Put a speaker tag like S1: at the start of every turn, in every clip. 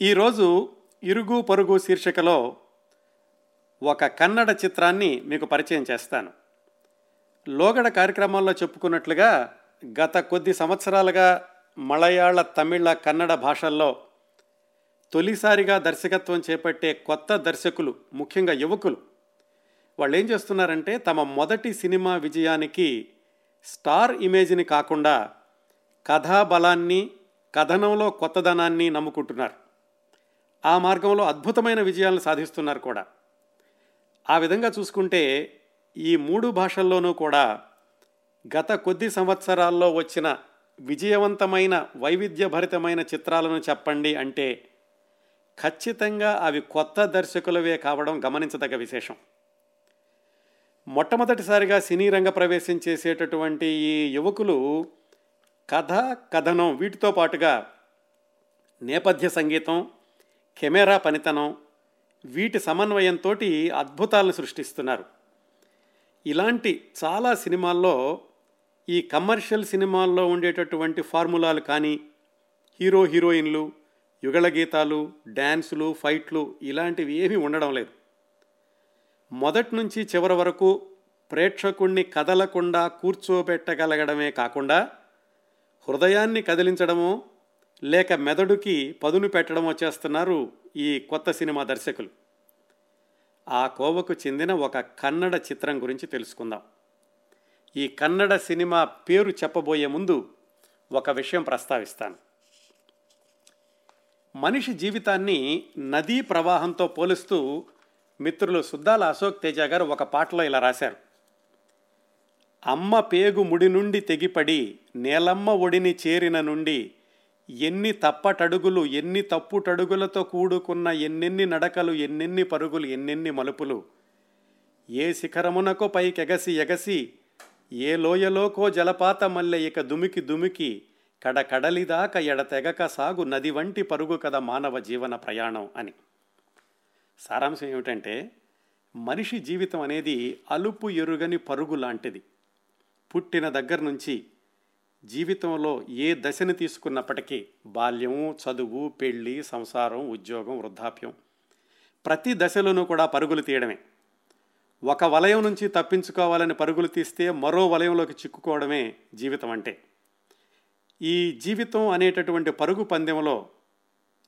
S1: ఈరోజు ఇరుగు పొరుగు శీర్షికలో ఒక కన్నడ చిత్రాన్ని మీకు పరిచయం చేస్తాను. లోగడ కార్యక్రమాల్లో చెప్పుకున్నట్లుగా గత కొద్ది సంవత్సరాలుగా మలయాళ తమిళ కన్నడ భాషల్లో తొలిసారిగా దర్శకత్వం చేపట్టే కొత్త దర్శకులు ముఖ్యంగా యువకులు. వాళ్ళు ఏం చేస్తున్నారంటే తమ మొదటి సినిమా విజయానికి స్టార్ ఇమేజ్ని కాకుండా కథాబలాన్ని కథనంలో కొత్తదనాన్ని నమ్ముకుంటున్నారు. ఆ మార్గంలో అద్భుతమైన విజయాలను సాధిస్తున్నారు కూడా. ఆ విధంగా చూసుకుంటే ఈ మూడు భాషల్లోనూ కూడా గత కొద్ది సంవత్సరాల్లో వచ్చిన విజయవంతమైన వైవిధ్యభరితమైన చిత్రాలను చెప్పండి అంటే ఖచ్చితంగా అవి కొత్త దర్శకులవే కావడం గమనించదగ్గ విశేషం. మొట్టమొదటిసారిగా సినీ రంగ ప్రవేశం చేసేటటువంటి ఈ యువకులు కథ కథనం వీటితో పాటుగా నేపథ్య సంగీతం కెమెరా పనితనం వీటి సమన్వయంతో అద్భుతాలను సృష్టిస్తున్నారు. ఇలాంటి చాలా సినిమాల్లో ఈ కమర్షియల్ సినిమాల్లో ఉండేటటువంటి ఫార్ములాలు కానీ హీరో హీరోయిన్లు యుగళ గీతాలు డ్యాన్సులు ఫైట్లు ఇలాంటివి ఏమీ ఉండడం లేదు. మొదటి నుంచి చివరి వరకు ప్రేక్షకుణ్ణి కదలకుండా కూర్చోబెట్టగలగడమే కాకుండా హృదయాన్ని కదిలించడము లేక మెదడుకి పదును పెట్టడమో చేస్తున్నారు ఈ కొత్త సినిమా దర్శకులు. ఆ కోవకు చెందిన ఒక కన్నడ చిత్రం గురించి తెలుసుకుందాం. ఈ కన్నడ సినిమా పేరు చెప్పబోయే ముందు ఒక విషయం ప్రస్తావిస్తాను. మనిషి జీవితాన్ని నదీ ప్రవాహంతో పోలుస్తూ మిత్రులు సుద్దాల అశోక్ తేజ గారు ఒక పాటలో ఇలా రాశారు. అమ్మ పేగు ముడి నుండి తెగిపడి నేలమ్మ ఒడిని చేరిన నుండి ఎన్ని తప్పటడుగులు ఎన్ని తప్పుటడుగులతో కూడుకున్న ఎన్నెన్ని నడకలు ఎన్నెన్ని పరుగులు ఎన్నెన్ని మలుపులు. ఏ శిఖరమునకో పైకెగసి ఎగసి ఏ లోయలోకో జలపాత మల్లె ఇక దుమికి దుమికి కడ కడలిదాక ఎడతెగక సాగు నది వంటి పరుగు కదా మానవ జీవన ప్రయాణం అని. సారాంశం ఏమిటంటే మనిషి జీవితం అనేది అలుపు ఎరుగని పరుగు లాంటిది. పుట్టిన దగ్గర నుంచి జీవితంలో ఏ దశని తీసుకున్నప్పటికీ బాల్యము చదువు పెళ్ళి సంసారం ఉద్యోగం వృద్ధాప్యం ప్రతి దశలోనూ కూడా పరుగులు తీయడమే. ఒక వలయం నుంచి తప్పించుకోవాలని పరుగులు తీస్తే మరో వలయంలోకి చిక్కుకోవడమే జీవితం అంటే. ఈ జీవితం అనేటటువంటి పరుగు పందెంలో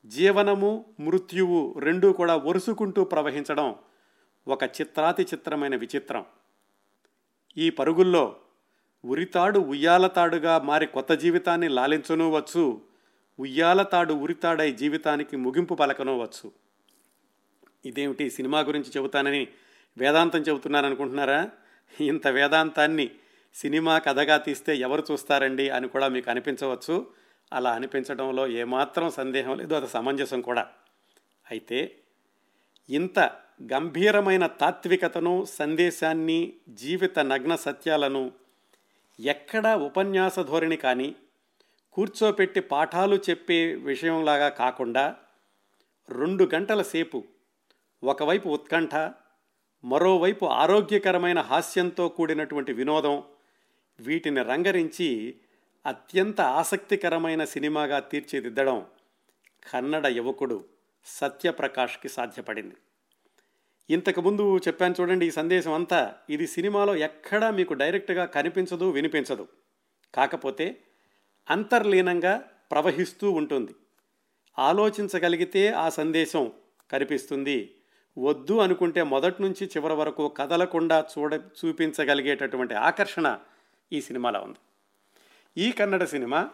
S1: జీవనము మృత్యువు రెండూ కూడా ఒరుసుకుంటూ ప్రవహించడం ఒక చిత్రాతి చిత్రమైన విచిత్రం. ఈ పరుగుల్లో ఉరితాడు ఉయ్యాలతాడుగా మారి కొత్త జీవితాన్ని లాలించనూవచ్చు. ఉయ్యాలతాడు ఉరితాడై జీవితానికి ముగింపు పలకనవచ్చు. ఇదేమిటి సినిమా గురించి చెబుతానని వేదాంతం చెబుతున్నారనుకుంటున్నారా? ఇంత వేదాంతాన్ని సినిమా కథగా తీస్తే ఎవరు చూస్తారండి అని కూడా మీకు అనిపించవచ్చు. అలా అనిపించడంలో ఏమాత్రం సందేహం లేదు అది సమంజసం కూడా. అయితే ఇంత గంభీరమైన తాత్వికతను సందేశాన్ని జీవిత నగ్న సత్యాలను ఎక్కడా ఉపన్యాస ధోరణి కానీ కూర్చోపెట్టి పాఠాలు చెప్పే విషయంలాగా కాకుండా రెండు గంటల సేపు ఒకవైపు ఉత్కంఠ మరోవైపు ఆరోగ్యకరమైన హాస్యంతో కూడినటువంటి వినోదం వీటిని రంగరించి అత్యంత ఆసక్తికరమైన సినిమాగా తీర్చిదిద్దడం కన్నడ యువకుడు సత్యప్రకాష్కి సాధ్యపడింది. ఇంతకుముందు చెప్పాను చూడండి ఈ సందేశం అంతా. ఇది సినిమాలో ఎక్కడా మీకు డైరెక్ట్గా కనిపించదు వినిపించదు. కాకపోతే అంతర్లీనంగా ప్రవహిస్తూ ఉంటుంది. ఆలోచించగలిగితే ఆ సందేశం కనిపిస్తుంది. వద్దు అనుకుంటే మొదటి నుంచి చివరి వరకు కదలకుండా చూడ చూపించగలిగేటటువంటి ఆకర్షణ ఈ సినిమాలో ఉంది. ఈ కన్నడ సినిమా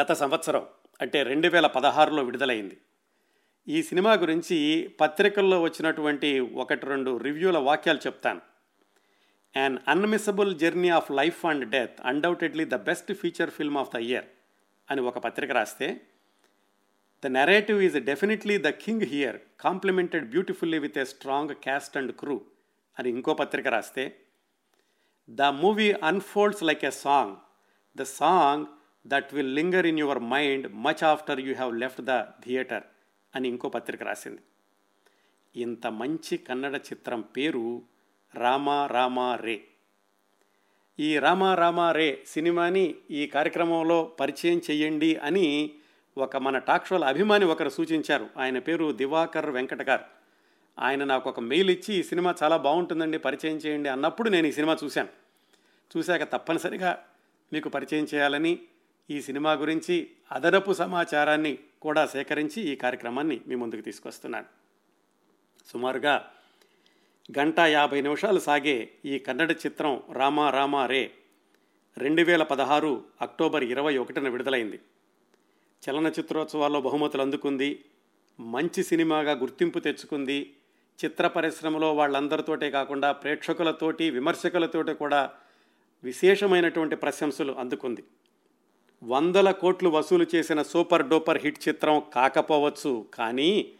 S1: గత సంవత్సరం అంటే రెండు వేల పదహారులో విడుదలైంది. ఈ సినిమా గురించి పత్రికల్లో వచ్చినటువంటి ఒకటి రెండు రివ్యూల వాక్యాలు చెప్తాను. An unmissable journey of life and death undoubtedly the best feature film of the year అని ఒక పత్రిక రాస్తే the narrative is definitely the king here complemented beautifully with a strong cast and crew అని ఇంకో పత్రిక రాస్తే the movie unfolds like a song the song that will linger in your mind much after you have left the theatre అని ఇంకో పత్రిక రాసింది. ఇంత మంచి కన్నడ చిత్రం పేరు రామా రామా రే. ఈ రామా రామా రే సినిమాని ఈ కార్యక్రమంలో పరిచయం చెయ్యండి అని ఒక మన టాక్ షోల అభిమాని ఒకరు సూచించారు. ఆయన పేరు దివాకర్ వెంకట గారు. ఆయన నాకు ఒక మెయిల్ ఇచ్చి ఈ సినిమా చాలా బాగుంటుందండి పరిచయం చేయండి అన్నప్పుడు నేను ఈ సినిమా చూశాను. చూశాక తప్పనిసరిగా మీకు పరిచయం చేయాలని ఈ సినిమా గురించి అదనపు సమాచారాన్ని కూడా సేకరించి ఈ కార్యక్రమాన్ని మీ ముందుకు తీసుకొస్తున్నాను. సుమారుగా గంట యాభై నిమిషాలు సాగే ఈ కన్నడ చిత్రం రామా రామా రే రెండు వేల పదహారు అక్టోబర్ ఇరవై ఒకటిన విడుదలైంది. చలనచిత్రోత్సవాల్లో బహుమతులు అందుకుంది మంచి సినిమాగా గుర్తింపు తెచ్చుకుంది. చిత్ర పరిశ్రమలో వాళ్ళందరితోటే కాకుండా ప్రేక్షకులతోటి విమర్శకులతోటి కూడా విశేషమైనటువంటి ప్రశంసలు అందుకుంది. వందల కోట్లు వసూలు చేసిన సూపర్ డూపర్ హిట్ చిత్రం కాకపోవచ్చు కానీ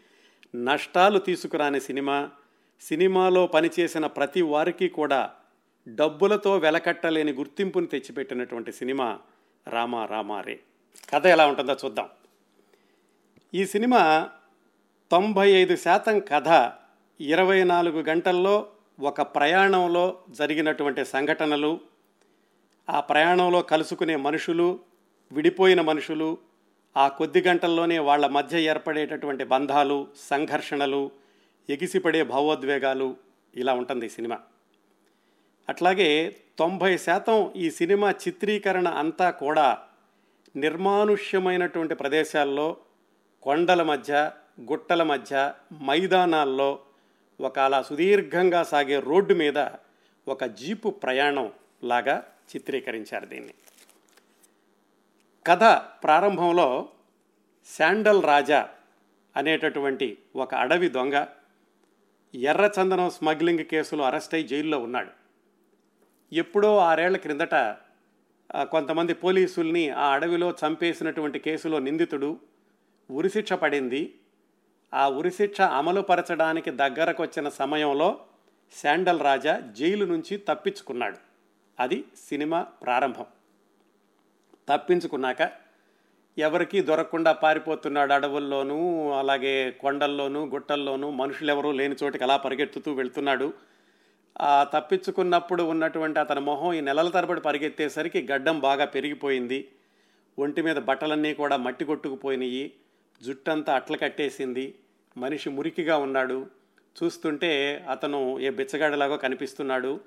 S1: నష్టాలు తీసుకురాని సినిమా. సినిమాలో పనిచేసిన ప్రతి వారికి కూడా డబ్బులతో వెలకట్టలేని గుర్తింపుని తెచ్చిపెట్టినటువంటి సినిమా రామా రామారే కథ ఎలా ఉంటుందో చూద్దాం. ఈ సినిమా తొంభై ఐదు శాతం కథ ఇరవై నాలుగు గంటల్లో ఒక ప్రయాణంలో జరిగినటువంటి సంఘటనలు ఆ ప్రయాణంలో కలుసుకునే మనుషులు విడిపోయిన మనుషులు ఆ కొద్ది గంటల్లోనే వాళ్ళ మధ్య ఏర్పడేటటువంటి బంధాలు సంఘర్షణలు ఎగిసిపడే భావోద్వేగాలు ఇలా ఉంటుంది ఈ సినిమా. అట్లాగే తొంభై శాతం ఈ సినిమా చిత్రీకరణ అంతా కూడా నిర్మానుష్యమైనటువంటి ప్రదేశాల్లో కొండల మధ్య గుట్టల మధ్య మైదానాల్లో ఒక అలా సుదీర్ఘంగా సాగే రోడ్డు మీద ఒక జీపు ప్రయాణం లాగా చిత్రీకరించారు దీన్ని. కథ ప్రారంభంలో శాండల్ రాజా అనేటటువంటి ఒక అడవి దొంగ ఎర్రచందనం స్మగ్లింగ్ కేసులో అరెస్ట్ అయి జైల్లో ఉన్నాడు. ఎప్పుడో ఆరేళ్ళ క్రిందట కొంతమంది పోలీసుల్ని ఆ అడవిలో చంపేసినటువంటి కేసులో నిందితుడు ఉరిశిక్ష పడింది. ఆ ఉరిశిక్ష అమలుపరచడానికి దగ్గరకు వచ్చిన సమయంలో శాండల్ రాజా జైలు నుంచి తప్పించుకున్నాడు. అది సినిమా ప్రారంభం. తప్పించుకున్నాక ఎవరికీ దొరకకుండా పారిపోతున్నాడు అడవుల్లోనూ అలాగే కొండల్లోనూ గుట్టల్లోనూ మనుషులు ఎవరూ లేని చోటికి అలా పరిగెత్తుతూ వెళ్తున్నాడు. ఆ తప్పించుకున్నప్పుడు ఉన్నటువంటి అతని మొహం ఈ నెలల తరబడి పరిగెత్తేసరికి గడ్డం బాగా పెరిగిపోయింది. ఒంటి మీద బట్టలన్నీ కూడా మట్టి కొట్టుకుపోయినాయి. జుట్టంతా అట్ల కట్టేసింది. మనిషి మురికిగా ఉన్నాడు. చూస్తుంటే అతను ఏ బిచ్చగాడిలాగో కనిపిస్తున్నాడు.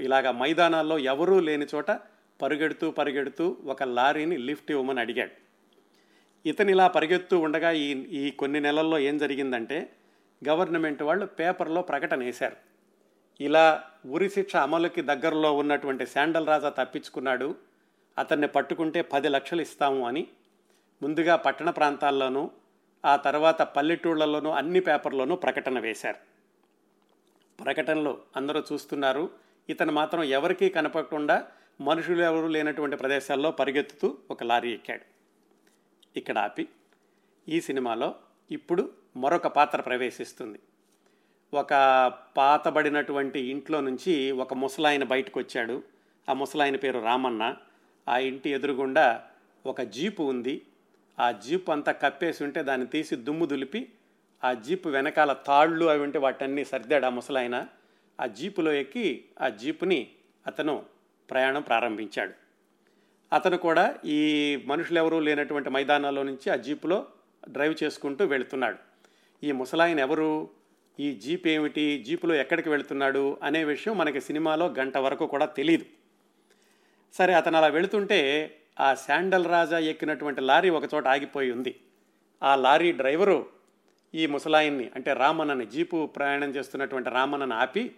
S1: ఇలాగ మైదానాల్లో ఎవరూ లేని చోట పరుగెడుతూ పరిగెడుతూ ఒక లారీని లిఫ్ట్ ఇవ్వమని అడిగాడు. ఇతను ఇలా పరిగెత్తూ ఉండగా ఈ ఈ కొన్ని నెలల్లో ఏం జరిగిందంటే గవర్నమెంట్ వాళ్ళు పేపర్లో ప్రకటన వేశారు. ఇలా ఉరి శిక్ష అమలుకి దగ్గరలో ఉన్నటువంటి శాండల్ రాజా తప్పించుకున్నాడు. అతన్ని పట్టుకుంటే పది లక్షలు ఇస్తాము అని. ముందుగా పట్టణ ప్రాంతాల్లోనూ ఆ తర్వాత పల్లెటూళ్ళలోనూ అన్ని పేపర్లోనూ ప్రకటన వేశారు. ప్రకటనలో అందరూ చూస్తున్నారు ఇతను మాత్రం ఎవరికీ కనపడకుండా మనుషులు ఎవరు లేనటువంటి ప్రదేశాల్లో పరిగెత్తుతూ ఒక లారీ ఎక్కాడు. ఇక్కడ ఆపి ఈ సినిమాలో ఇప్పుడు మరొక పాత్ర ప్రవేశిస్తుంది. ఒక పాతబడినటువంటి ఇంట్లో నుంచి ఒక ముసలాయన బయటకు వచ్చాడు ఆ ముసలాయన పేరు రామన్న. ఆ ఇంటి ఎదురుగుండా ఒక జీపు ఉంది. ఆ జీపు అంతా కప్పేసి ఉంటే దాన్ని తీసి దుమ్ము దులిపి ఆ జీపు వెనకాల తాళ్ళు అవి ఉంటే వాటన్నీ సర్దాడు ఆ ముసలాయన. ఆ జీపులో ఎక్కి ఆ జీపుని అతను ప్రయాణం ప్రారంభించాడు. అతను కూడా ఈ మనుషులు ఎవరూ లేనటువంటి మైదానాల్లో నుంచి ఆ జీపులో డ్రైవ్ చేసుకుంటూ వెళుతున్నాడు. ఈ ముసలాయన ఎవరు? ఈ జీప్ ఏమిటి? జీపులో ఎక్కడికి వెళుతున్నాడు? అనే విషయం మనకి సినిమాలో గంట వరకు కూడా తెలియదు సరే అతను అలా వెళుతుంటే ఆ శాండల్ రాజా ఎక్కినటువంటి లారీ ఒకచోట ఆగిపోయి ఉంది. ఆ లారీ డ్రైవరు ఈ ముసలాయిన్ని అంటే రామన్నని జీపు ప్రయాణం చేస్తున్నటువంటి రామన్నని ఆపి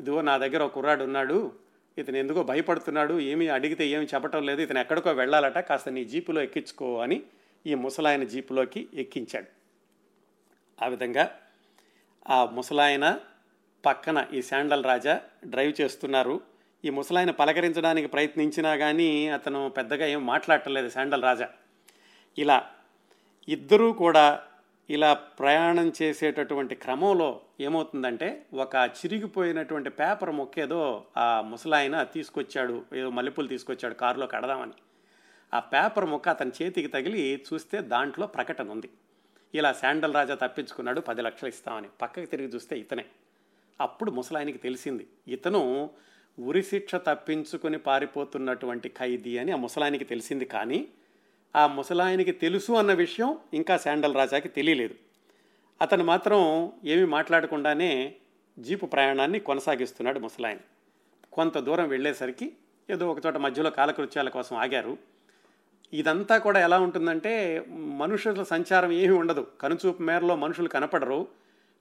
S1: ఇదిగో నా దగ్గర ఒక కుర్రాడు ఉన్నాడు. ఇతను ఎందుకో భయపడుతున్నాడు ఏమి అడిగితే ఏమి చెప్పటం లేదు ఇతను ఎక్కడికో వెళ్ళాలట కాస్త నీ జీపులో ఎక్కించుకో అని ఈ ముసలాయన జీపులోకి ఎక్కించాడు. ఆ విధంగా ఆ ముసలాయన పక్కన ఈ శాండల్ రాజా డ్రైవ్ చేస్తున్నారు. ఈ ముసలాయన పలకరించడానికి ప్రయత్నించినా కానీ అతను పెద్దగా ఏం మాట్లాడటం లేదు శాండల్ రాజా. ఇలా ఇద్దరూ కూడా ఇలా ప్రయాణం చేసేటటువంటి క్రమంలో ఏమవుతుందంటే ఒక చిరిగిపోయినటువంటి పేపర్ మొక్కేదో ఆ ముసలాయన తీసుకొచ్చాడు ఏదో మల్లెపూలు తీసుకొచ్చాడు కారులో కడదామని. ఆ పేపర్ మొక్క అతని చేతికి తగిలి చూస్తే దాంట్లో ప్రకటన ఉంది. ఇలా శాండల్ రాజా తప్పించుకున్నాడు పది లక్షలు ఇస్తామని. పక్కకి తిరిగి చూస్తే ఇతనే. అప్పుడు ముసలాయనకి తెలిసింది ఇతను ఉరి శిక్ష తప్పించుకుని పారిపోతున్నటువంటి ఖైదీ అని ఆ ముసలాయనికి తెలిసింది కానీ ఆ ముసలాయనికి తెలుసు అన్న విషయం ఇంకా శాండల్ రాజాకి తెలియలేదు. అతను మాత్రం ఏమీ మాట్లాడకుండానే జీపు ప్రయాణాన్ని కొనసాగిస్తున్నాడు ముసలాయన. కొంత దూరం వెళ్ళేసరికి ఏదో ఒకచోట మధ్యలో కాలకృత్యాల కోసం ఆగారు. ఇదంతా కూడా ఎలా ఉంటుందంటే మనుషుల సంచారం ఏమీ ఉండదు. కనుచూపు మేరలో మనుషులు కనపడరు.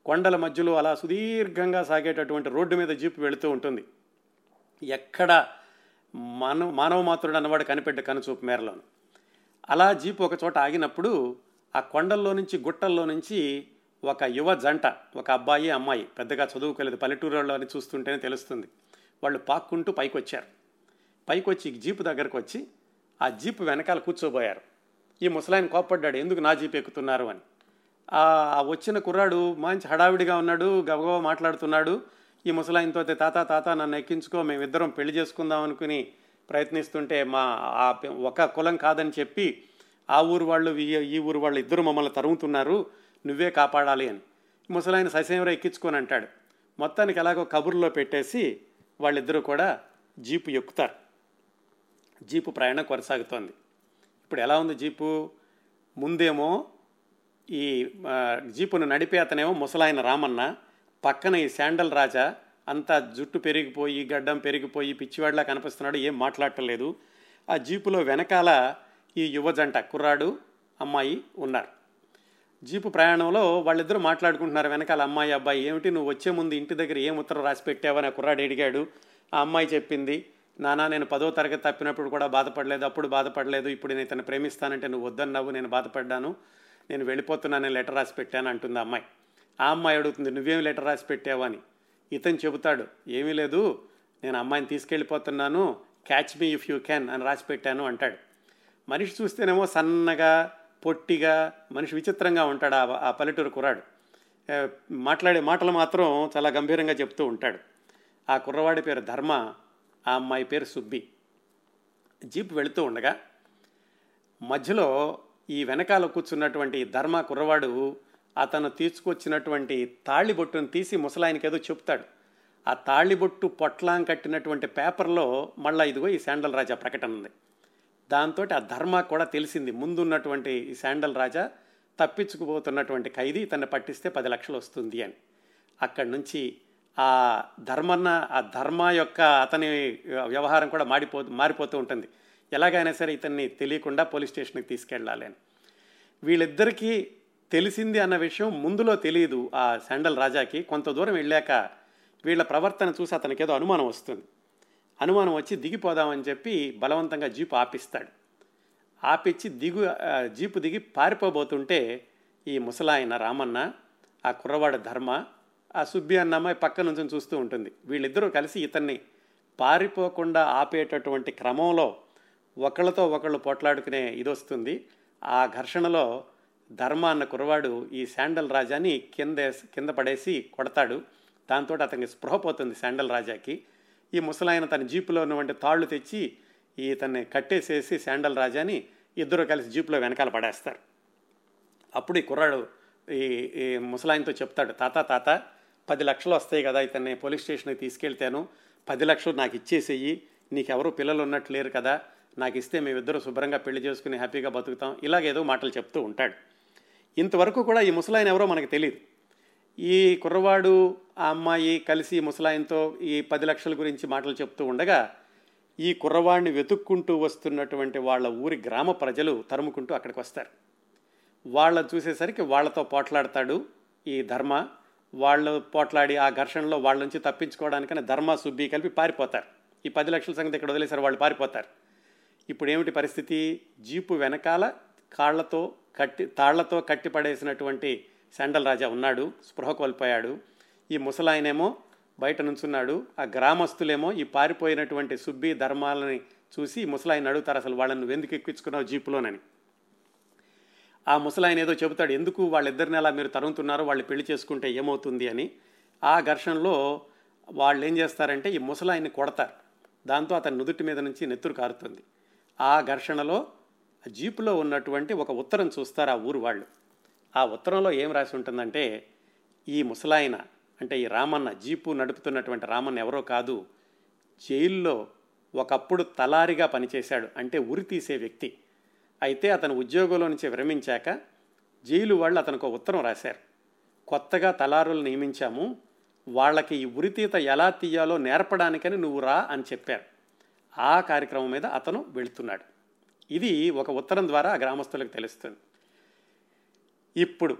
S1: కొండల మధ్యలో అలా సుదీర్ఘంగా సాగేటటువంటి రోడ్డు మీద జీపు వెళుతూ ఉంటుంది. ఎక్కడ మానవ మానవ మాత్రుడు అన్నవాడు కనిపెట్టే కనుచూపు మేరలో అలా జీపు ఒక చోట ఆగినప్పుడు ఆ కొండల్లో నుంచి గుట్టల్లో నుంచి ఒక యువ జంట ఒక అబ్బాయి అమ్మాయి పెద్దగా చదువుకోలేదు పల్లెటూరులో అని చూస్తుంటేనే తెలుస్తుంది. వాళ్ళు పాక్కుంటూ పైకి వచ్చారు పైకి వచ్చి జీపు దగ్గరకు వచ్చి ఆ జీపు వెనకాల కూర్చోబోయారు. ఈ ముసలాయన కోప్పడ్డాడు ఎందుకు నా జీపు ఎక్కుతున్నారు? అని. ఆ వచ్చిన కుర్రాడు మంచి హడావిడిగా ఉన్నాడు గబగబా మాట్లాడుతున్నాడు. ఈ ముసలాయనతో తాత తాత నన్ను ఎక్కించుకో మేమిద్దరం పెళ్ళి చేసుకుందాం అనుకుని ప్రయత్నిస్తుంటే మా ఆ ఒక కులం కాదని చెప్పి ఆ ఊరు వాళ్ళు ఈ ఊరు వాళ్ళు ఇద్దరు మమ్మల్ని తరుగుతున్నారు నువ్వే కాపాడాలి అని. ముసలాయన ససేమరా ఎక్కించుకొని అంటాడు. మొత్తానికి ఎలాగో కబుర్లో పెట్టేసి వాళ్ళిద్దరూ కూడా జీపు ఎక్కుతారు. జీపు ప్రయాణం కొనసాగుతోంది. ఇప్పుడు ఎలా ఉంది జీపు? ముందేమో ఈ జీపును నడిపే అతనేమో ముసలాయన రామన్న పక్కన ఈ శాండల్ రాజా అంతా జుట్టు పెరిగిపోయి గడ్డం పెరిగిపోయి పిచ్చివాడిలా కనిపిస్తున్నాడు ఏం మాట్లాడటలేదు. ఆ జీపులో వెనకాల ఈ యువజంట కుర్రాడు అమ్మాయి ఉన్నారు. జీపు ప్రయాణంలో వాళ్ళిద్దరూ మాట్లాడుకుంటున్నారు వెనకాల అమ్మాయి అబ్బాయి ఏమిటి నువ్వు వచ్చే ముందు ఇంటి దగ్గర ఏం ఉత్తరం రాసి పెట్టావని ఆ కుర్రాడు అడిగాడు. ఆ అమ్మాయి చెప్పింది నానా నేను పదో తరగతి తప్పినప్పుడు కూడా బాధపడలేదు అప్పుడు బాధపడలేదు ఇప్పుడు నేను ఇతను ప్రేమిస్తానంటే నువ్వు వద్దన్నావు నేను బాధపడ్డాను నేను వెళ్ళిపోతున్నాను లెటర్ రాసి పెట్టాను అంటుంది అమ్మాయి. ఆ అమ్మాయి అడుగుతుంది నువ్వేం లెటర్ రాసి పెట్టావు అని. ఇతను చెబుతాడు ఏమీ లేదు నేను అమ్మాయిని తీసుకెళ్ళిపోతున్నాను catch me if you can అని రాసి పెట్టాను అంటాడు. మనిషి చూస్తేనేమో సన్నగా పొట్టిగా మనిషి విచిత్రంగా ఉంటాడు ఆ పల్లెటూరు కుర్రాడు. మాట్లాడే మాటలు మాత్రం చాలా గంభీరంగా చెప్తూ ఉంటాడు. ఆ కుర్రవాడి పేరు ధర్మ ఆ అమ్మాయి పేరు సుబ్బి. జీప్ వెళుతూ ఉండగా మధ్యలో ఈ వెనకాల కూర్చున్నటువంటి ధర్మ కుర్రవాడు అతను తీసుకొచ్చినటువంటి తాళిబొట్టును తీసి ముసలాయనకి ఏదో చెప్తాడు. ఆ తాళిబొట్టు పొట్లాం కట్టినటువంటి పేపర్లో మళ్ళీ ఇదిగో ఈ శాండల్ రాజా ప్రకటన ఉంది. దాంతో ఆ ధర్మ కూడా తెలిసింది. ముందున్నటువంటి ఈ శాండల్ రాజా తప్పించుకుపోతున్నటువంటి ఖైదీ ఇతన్ని పట్టిస్తే పది లక్షలు వస్తుంది అని. అక్కడి నుంచి ఆ ధర్మన్న ఆ ధర్మ యొక్క అతని వ్యవహారం కూడా మాడిపో మారిపోతూ ఉంటుంది. ఎలాగైనా సరే ఇతన్ని తెలియకుండా పోలీస్ స్టేషన్కి తీసుకెళ్ళాలి అని. వీళ్ళిద్దరికీ తెలిసింది అన్న విషయం ముందులో తెలియదు ఆ శాండల్ రాజాకి. కొంత దూరం వెళ్ళాక వీళ్ళ ప్రవర్తన చూసి అతనికి ఏదో అనుమానం వస్తుంది. అనుమానం వచ్చి దిగిపోదామని చెప్పి బలవంతంగా జీపు ఆపిస్తాడు. ఆపిచ్చి దిగు జీపు దిగి పారిపోబోతుంటే ఈ ముసలాయన రామన్న ఆ కుర్రవాడ ధర్మ ఆ సుబ్బి అన్న అమ్మాయి పక్క నుంచి చూస్తూ ఉంటుంది. వీళ్ళిద్దరూ కలిసి ఇతన్ని పారిపోకుండా ఆపేటటువంటి క్రమంలో ఒకళ్ళతో ఒకళ్ళు పోట్లాడుకునే ఇది వస్తుంది ఆ ఘర్షణలో ధర్మ అన్న కుర్రవాడు ఈ శాండల్ రాజాని కింద కింద పడేసి కొడతాడు. దాంతో అతనికి స్పృహ పోతుంది శాండల్ రాజాకి. ఈ ముసలాయన తన జీపులో ఉన్నటువంటి తాళ్ళు తెచ్చి ఇతన్ని కట్టేసేసి శాండల్ రాజాని ఇద్దరు కలిసి జీపులో వెనకాల పడేస్తారు. అప్పుడు ఈ కుర్రాడు ఈ ఈ ముసలాయనతో చెప్తాడు తాత తాత పది లక్షలు వస్తాయి కదా ఇతన్ని పోలీస్ స్టేషన్కి తీసుకెళ్తాను. పది లక్షలు నాకు ఇచ్చేసేయి. నీకెవరు పిల్లలు ఉన్నట్టు లేరు కదా. నాకు ఇస్తే మేమిద్దరూ శుభ్రంగా పెళ్ళి చేసుకుని హ్యాపీగా బతుకుతాం. ఇలాగేదో మాటలు చెప్తూ ఉంటాడు. ఇంతవరకు కూడా ఈ ముసలాయన ఎవరో మనకు తెలియదు ఈ కుర్రవాడు ఆ అమ్మాయి కలిసి ముసలాయనతో ఈ పది లక్షల గురించి మాటలు చెప్తూ ఉండగా ఈ కుర్రవాడిని వెతుక్కుంటూ వస్తున్నటువంటి వాళ్ళ ఊరి గ్రామ ప్రజలు తరుముకుంటూ అక్కడికి వస్తారు. వాళ్ళ చూసేసరికి వాళ్ళతో పోట్లాడతాడు ఈ ధర్మ. వాళ్ళు పోట్లాడి ఆ ఘర్షణలో వాళ్ళ నుంచి తప్పించుకోవడానికని ధర్మ సుబ్బి కలిపి పారిపోతారు. ఈ పది లక్షల సంగతి ఇక్కడ వదిలేసారు వాళ్ళు పారిపోతారు. ఇప్పుడు ఏమిటి పరిస్థితి? జీపు వెనకాల కాళ్ళతో కట్టి తాళ్ళతో కట్టి పడేసినటువంటి శాండల్ రాజా ఉన్నాడు స్పృహ కోల్పోయాడు. ఈ ముసలాయనేమో బయట నుంచున్నాడు ఆ గ్రామస్తులేమో ఈ పారిపోయినటువంటి సుబ్బి ధర్మాలని చూసి ముసలాయన అడుగుతారు అసలు వాళ్ళని ఎందుకు ఎక్కించుకున్నావు జీపులోనని? ఆ ముసలాయన ఏదో చెబుతాడు ఎందుకు వాళ్ళిద్దరిని అలా మీరు తరుగుతున్నారో వాళ్ళు పెళ్ళి చేసుకుంటే ఏమవుతుంది? అని. ఆ ఘర్షణలో వాళ్ళు ఏం చేస్తారంటే ఈ ముసలాయన్ని కొడతారు. దాంతో అతని నుదుటి మీద నుంచి నెత్తురు కారుతుంది. ఆ ఘర్షణలో జీపులో ఉన్నటువంటి ఒక ఉత్తరం చూస్తారు ఆ ఊరు వాళ్ళు? ఆ ఉత్తరంలో ఏం రాసి ఉంటుందంటే ఈ ముసలాయన అంటే ఈ రామన్న జీపు నడుపుతున్నటువంటి రామన్న ఎవరో కాదు జైల్లో ఒకప్పుడు తలారిగా పనిచేశాడు అంటే ఉరి తీసే వ్యక్తి. అయితే అతను ఉద్యోగంలో నుంచి విరమించాక జైలు వాళ్ళు అతనికి ఒక ఉత్తరం రాశారు. కొత్తగా తలారులు నియమించాము వాళ్ళకి ఈ ఉరితీత ఎలా తీయాలో నేర్పడానికని నువ్వు రా అని చెప్పారు. ఆ కార్యక్రమం మీద అతను వెళుతున్నాడు. ఇది ఒక ఉత్తరం ద్వారా గ్రామస్తులకు తెలుస్తుంది. ఇప్పుడు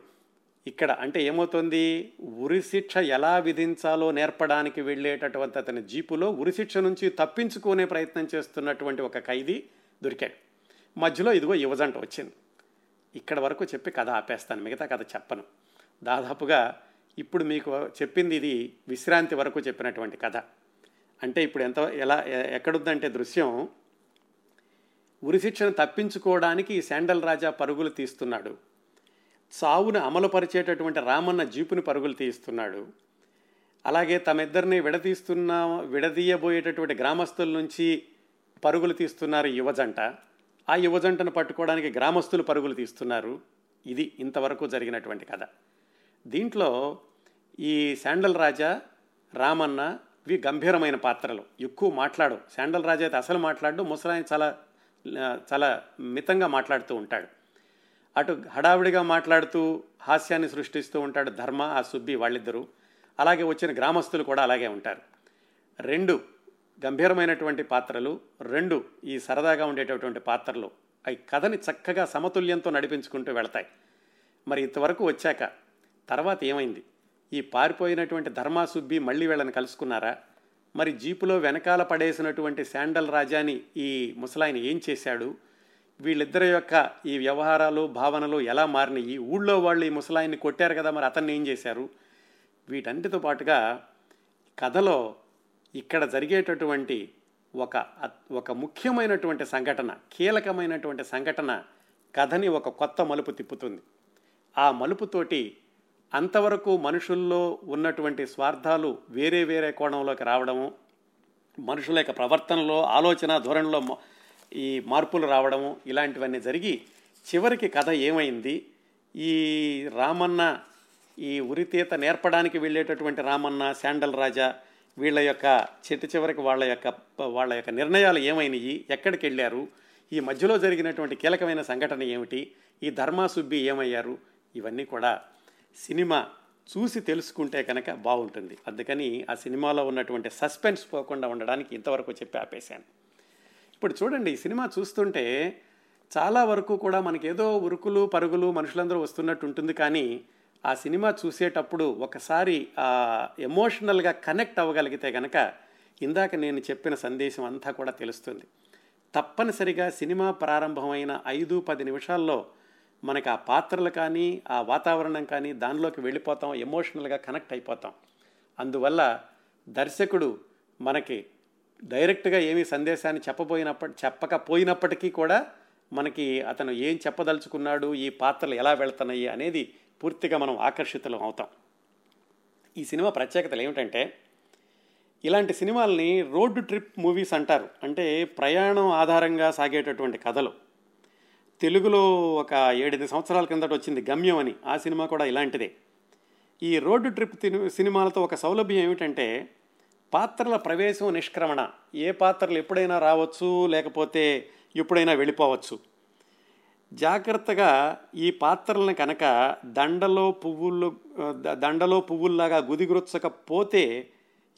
S1: ఇక్కడ అంటే ఏమవుతుంది? ఉరిశిక్ష ఎలా విధించాలో నేర్పడానికి వెళ్ళేటటువంటి అతని జీపులో ఉరిశిక్ష నుంచి తప్పించుకునే ప్రయత్నం చేస్తున్నటువంటి ఒక ఖైదీ దొరికాడు. మధ్యలో ఇదిగో యువజంట వచ్చింది. ఇక్కడ వరకు చెప్పి కథ ఆపేస్తాను. మిగతా కథ చెప్పను. దాదాపుగా ఇప్పుడు మీకు చెప్పింది ఇది విశ్రాంతి వరకు చెప్పినటువంటి కథ. అంటే ఇప్పుడు ఎంత ఎలా ఎక్కడుందంటే దృశ్యం ఉరిశిక్షను తప్పించుకోవడానికి ఈ శాండల్ రాజా పరుగులు తీస్తున్నాడు. చావును అమలుపరిచేటటువంటి రామన్న జీపుని పరుగులు తీస్తున్నాడు అలాగే తమిద్దరిని విడదీస్తున్న విడదీయబోయేటటువంటి గ్రామస్తుల నుంచి పరుగులు తీస్తున్నారు యువజంట. ఆ యువజంటను పట్టుకోవడానికి గ్రామస్తులు పరుగులు తీస్తున్నారు. ఇది ఇంతవరకు జరిగినటువంటి కథ. దీంట్లో ఈ శాండల్ రాజా రామన్న ఇవి గంభీరమైన పాత్రలు. ఎక్కువ మాట్లాడు శాండల్ రాజా అయితే అసలు మాట్లాడు ముసలాయన చాలా చాలా మితంగా మాట్లాడుతూ ఉంటాడు. అటు హడావిడిగా మాట్లాడుతూ హాస్యాన్ని సృష్టిస్తూ ఉంటాడు ధర్మ ఆ సుబ్బి వాళ్ళిద్దరూ. అలాగే వచ్చిన గ్రామస్తులు కూడా అలాగే ఉంటారు. రెండు గంభీరమైనటువంటి పాత్రలు రెండు ఈ సరదాగా ఉండేటటువంటి పాత్రలు. అవి కథని చక్కగా సమతుల్యంతో నడిపించుకుంటూ వెళతాయి. మరి ఇంతవరకు వచ్చాక తర్వాత ఏమైంది? ఈ పారిపోయినటువంటి ధర్మా సుబ్బి మళ్ళీ వీళ్ళని కలుసుకున్నారా? మరి జీపులో వెనకాల పడేసినటువంటి శాండల్ రాజాని ఈ ముసలాయన ఏం చేశాడు? వీళ్ళిద్దరి యొక్క ఈ వ్యవహారాలు భావనలు ఎలా మారినాయి? ఊళ్ళో వాళ్ళు ఈ ముసలాయన్ని కొట్టారు కదా మరి అతన్ని ఏం చేశారు? వీటన్నిటితో పాటుగా కథలో ఇక్కడ జరిగేటటువంటి ఒక ఒక ముఖ్యమైనటువంటి సంఘటన కీలకమైనటువంటి సంఘటన కథని ఒక కొత్త మలుపు తిప్పుతుంది. ఆ మలుపుతోటి అంతవరకు మనుషుల్లో ఉన్నటువంటి స్వార్థాలు వేరే వేరే కోణంలోకి రావడము మనుషుల యొక్క ప్రవర్తనలో ఆలోచన ధోరణిలో ఈ మార్పులు రావడము ఇలాంటివన్నీ జరిగి చివరికి కథ ఏమైంది? ఈ రామన్న ఈ ఉరితీత నేర్పడానికి వెళ్ళేటటువంటి రామన్న శాండల్ రాజా వీళ్ళ యొక్క చెట్టు చివరికి వాళ్ళ యొక్క వాళ్ళ యొక్క నిర్ణయాలు ఏమైనాయి? ఎక్కడికి వెళ్ళారు? ఈ మధ్యలో జరిగినటువంటి కీలకమైన సంఘటన ఏమిటి? ఈ ధర్మాసుబ్బి ఏమయ్యారు? ఇవన్నీ కూడా సినిమా చూసి తెలుసుకుంటే కనుక బాగుంటుంది. అందుకని ఆ సినిమాలో ఉన్నటువంటి సస్పెన్స్ పోకుండా ఉండడానికి ఇంతవరకు చెప్పి ఆపేశాను. ఇప్పుడు చూడండి ఈ సినిమా చూస్తుంటే చాలా వరకు కూడా మనకి ఏదో ఉరుకులు పరుగులు మనుషులందరూ వస్తున్నట్టు ఉంటుంది. కానీ ఆ సినిమా చూసేటప్పుడు ఒకసారి ఎమోషనల్గా కనెక్ట్ అవ్వగలిగితే కనుక ఇందాక నేను చెప్పిన సందేశం అంతా కూడా తెలుస్తుంది. తప్పనిసరిగా సినిమా ప్రారంభమైన ఐదు పది నిమిషాల్లో మనకు ఆ పాత్రలు కానీ ఆ వాతావరణం కానీ దానిలోకి వెళ్ళిపోతాం ఎమోషనల్గా కనెక్ట్ అయిపోతాం. అందువల్ల దర్శకుడు మనకి డైరెక్ట్గా ఏమీ సందేశాన్ని చెప్పబోయినప్పటి చెప్పకపోయినప్పటికీ కూడా మనకి అతను ఏం చెప్పదలుచుకున్నాడు ఈ పాత్రలు ఎలా వెళ్తున్నాయి అనేది పూర్తిగా మనం ఆకర్షితులం అవుతాం. ఈ సినిమా ప్రత్యేకతలు ఏమిటంటే ఇలాంటి సినిమాల్ని రోడ్డు ట్రిప్ మూవీస్ అంటారు. అంటే ప్రయాణం ఆధారంగా సాగేటటువంటి కథలు. తెలుగులో ఒక ఏడెనిమిది సంవత్సరాల కిందట వచ్చింది గమ్యం అని. ఆ సినిమా కూడా ఇలాంటిదే. ఈ రోడ్డు ట్రిప్ సినిమాలతో ఒక సౌలభ్యం ఏమిటంటే పాత్రల ప్రవేశం నిష్క్రమణ. ఏ పాత్రలు ఎప్పుడైనా రావచ్చు లేకపోతే ఎప్పుడైనా వెళ్ళిపోవచ్చు. జాగ్రత్తగా ఈ పాత్రలను కనుక దండలో పువ్వులు దండలో పువ్వుల్లాగా గుదిగురొచ్చకపోతే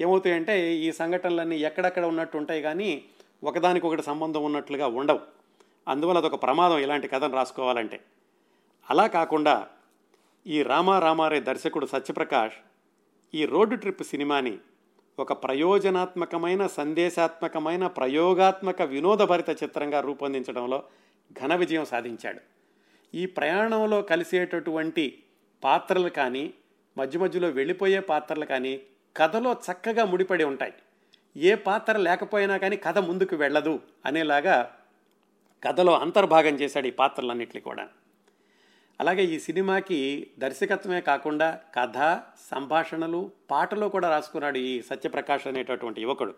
S1: ఏమవుతాయంటే ఈ సంఘటనలన్నీ ఎక్కడెక్కడ ఉన్నట్టు ఉంటాయి కానీ ఒకదానికొకటి సంబంధం ఉన్నట్లుగా ఉండవు. అందువల్ల అదొక ప్రమాదం ఇలాంటి కథను రాసుకోవాలంటే. అలా కాకుండా ఈ రామారామారే దర్శకుడు సత్యప్రకాష్ ఈ రోడ్డు ట్రిప్ సినిమాని ఒక ప్రయోజనాత్మకమైన సందేశాత్మకమైన ప్రయోగాత్మక వినోదభరిత చిత్రంగా రూపొందించడంలో ఘన విజయం సాధించాడు. ఈ ప్రయాణంలో కలిసేటటువంటి పాత్రలు కానీ మధ్య మధ్యలో వెళ్ళిపోయే పాత్రలు కానీ కథలో చక్కగా ముడిపడి ఉంటాయి. ఏ పాత్ర లేకపోయినా కానీ కథ ముందుకు వెళ్ళదు అనేలాగా కథలో అంతర్భాగం చేశాడు ఈ పాత్రలన్నింటినీ కూడా. అలాగే ఈ సినిమాకి దర్శకత్వమే కాకుండా కథ సంభాషణలు పాటలు కూడా రాసుకున్నాడు ఈ సత్యప్రకాష్ అనేటటువంటి యువకుడు.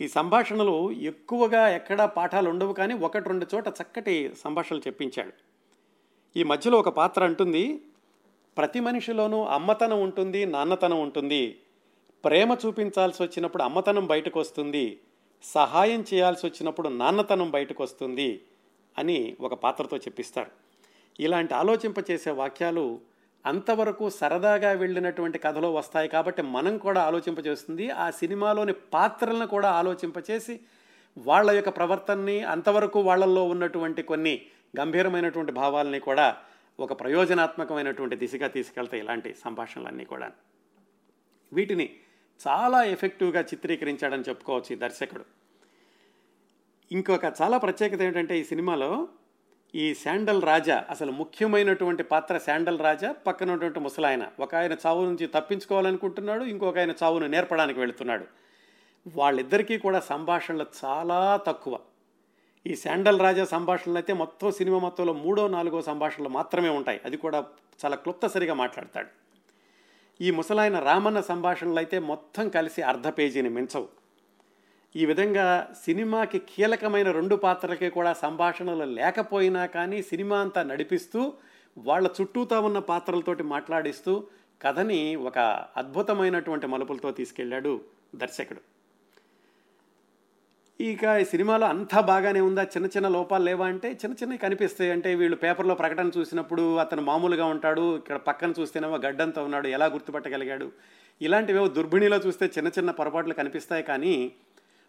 S1: ఈ సంభాషణలు ఎక్కువగా ఎక్కడా పాఠాలు ఉండవు కానీ ఒకటి రెండు చోట చక్కటి సంభాషణలు చెప్పించాడు. ఈ మధ్యలో ఒక పాత్ర అంటుంది ప్రతి మనిషిలోనూ అమ్మతనం ఉంటుంది నాన్నతనం ఉంటుంది. ప్రేమ చూపించాల్సి వచ్చినప్పుడు అమ్మతనం బయటకు వస్తుంది. సహాయం చేయాల్సి వచ్చినప్పుడు నాన్నతనం బయటకు వస్తుంది అని ఒక పాత్రతో చెప్పిస్తారు. ఇలాంటి ఆలోచింపచేసే వాక్యాలు అంతవరకు సరదాగా వెళ్ళినటువంటి కథలో వస్తాయి కాబట్టి మనం కూడా ఆలోచింపచేస్తుంది. ఆ సినిమాలోని పాత్రలను కూడా ఆలోచింపచేసి వాళ్ళ యొక్క ప్రవర్తనని అంతవరకు వాళ్ళల్లో ఉన్నటువంటి కొన్ని గంభీరమైనటువంటి భావాలని కూడా ఒక ప్రయోజనాత్మకమైనటువంటి దిశగా తీసుకెళ్తాయి ఇలాంటి సంభాషణలన్నీ కూడా వీటిని చాలా ఎఫెక్టివ్గా చిత్రీకరించాడని చెప్పుకోవచ్చు ఈ దర్శకుడు. ఇంకొక చాలా ప్రత్యేకత ఏంటంటే ఈ సినిమాలో ఈ శాండల్ రాజా అసలు ముఖ్యమైనటువంటి పాత్ర శాండల్ రాజా పక్కన ఉన్నటువంటి ముసలాయన. ఒక ఆయన చావు నుంచి తప్పించుకోవాలనుకుంటున్నాడు ఇంకొక ఆయన చావును నేర్పడానికి వెళుతున్నాడు. వాళ్ళిద్దరికీ కూడా సంభాషణలు చాలా తక్కువ. ఈ శాండల్ రాజా సంభాషణలు అయితే మొత్తం సినిమా మొత్తంలో మూడో నాలుగో సంభాషణలు మాత్రమే ఉంటాయి. అది కూడా చాలా క్లుప్తసరిగా మాట్లాడతాడు. ఈ ముసలాయన రామన్న సంభాషణలు అయితే మొత్తం కలిసి అర్ధ పేజీని మించవు. ఈ విధంగా సినిమాకి కీలకమైన రెండు పాత్రలకి కూడా సంభాషణలు లేకపోయినా కానీ సినిమా అంతా నడిపిస్తూ వాళ్ళ చుట్టూతా ఉన్న పాత్రలతోటి మాట్లాడిస్తూ కథని ఒక అద్భుతమైనటువంటి మలుపులతో తీసుకెళ్ళాడు దర్శకుడు. ఇక ఈ సినిమాలో అంతా బాగానే ఉందా? చిన్న చిన్న లోపాలు లేవా అంటే చిన్న చిన్నవి కనిపిస్తాయి. అంటే వీళ్ళు పేపర్లో ప్రకటన చూసినప్పుడు అతను మామూలుగా ఉంటాడు ఇక్కడ పక్కన చూస్తేనేమో గడ్డంతో ఉన్నాడు ఎలా గుర్తుపట్టగలిగాడు? ఇలాంటివేవో దుర్భిణిలో చూస్తే చిన్న చిన్న పొరపాట్లు కనిపిస్తాయి. కానీ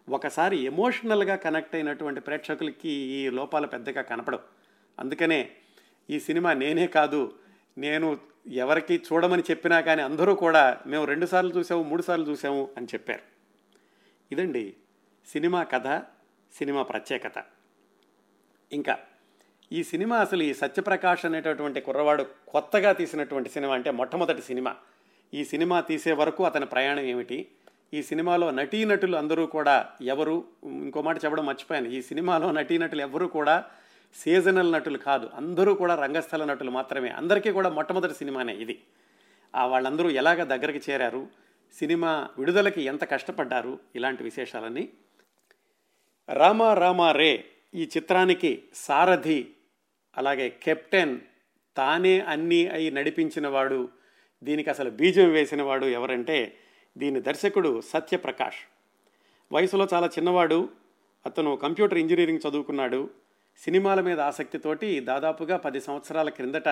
S1: ఒకసారి ఎమోషనల్గా కనెక్ట్ అయినటువంటి ప్రేక్షకులకి ఈ లోపాలు పెద్దగా కనపడవు. అందుకనే ఈ సినిమా నేనే కాదు నేను ఎవరికి చూడమని చెప్పినా కానీ అందరూ కూడా మేము రెండుసార్లు చూసాము మూడుసార్లు చూసాము అని చెప్పారు. ఇదండి సినిమా కథ సినిమా ప్రత్యేకత. ఇంకా ఈ సినిమా అసలు ఈ సత్యప్రకాష్ అనేటటువంటి కుర్రవాడు కొత్తగా తీసినటువంటి సినిమా అంటే మొట్టమొదటి సినిమా. ఈ సినిమా తీసే వరకు అతని ప్రయాణం ఏమిటి? ఈ సినిమాలో నటీనటులు అందరూ కూడా ఎవరు? ఇంకో మాట చెప్పడం మర్చిపోయాను. ఈ సినిమాలో నటీనటులు ఎవరు కూడా సీజనల్ నటులు కాదు. అందరూ కూడా రంగస్థల నటులు మాత్రమే. అందరికీ కూడా మొట్టమొదటి సినిమానే ఇది. ఆ వాళ్ళందరూ ఎలాగ దగ్గరికి చేరారు? సినిమా విడుదలకి ఎంత కష్టపడ్డారు? ఇలాంటి విశేషాలన్నీ రామా రామా రే ఈ చిత్రానికి సారథి అలాగే కెప్టెన్ తానే అన్నీ అయి నడిపించినవాడు దీనికి అసలు బీజం వేసినవాడు ఎవరంటే దీని దర్శకుడు సత్యప్రకాష్. వయసులో చాలా చిన్నవాడు అతను కంప్యూటర్ ఇంజనీరింగ్ చదువుకున్నాడు. సినిమాల మీద ఆసక్తితోటి దాదాపుగా పది సంవత్సరాల క్రిందట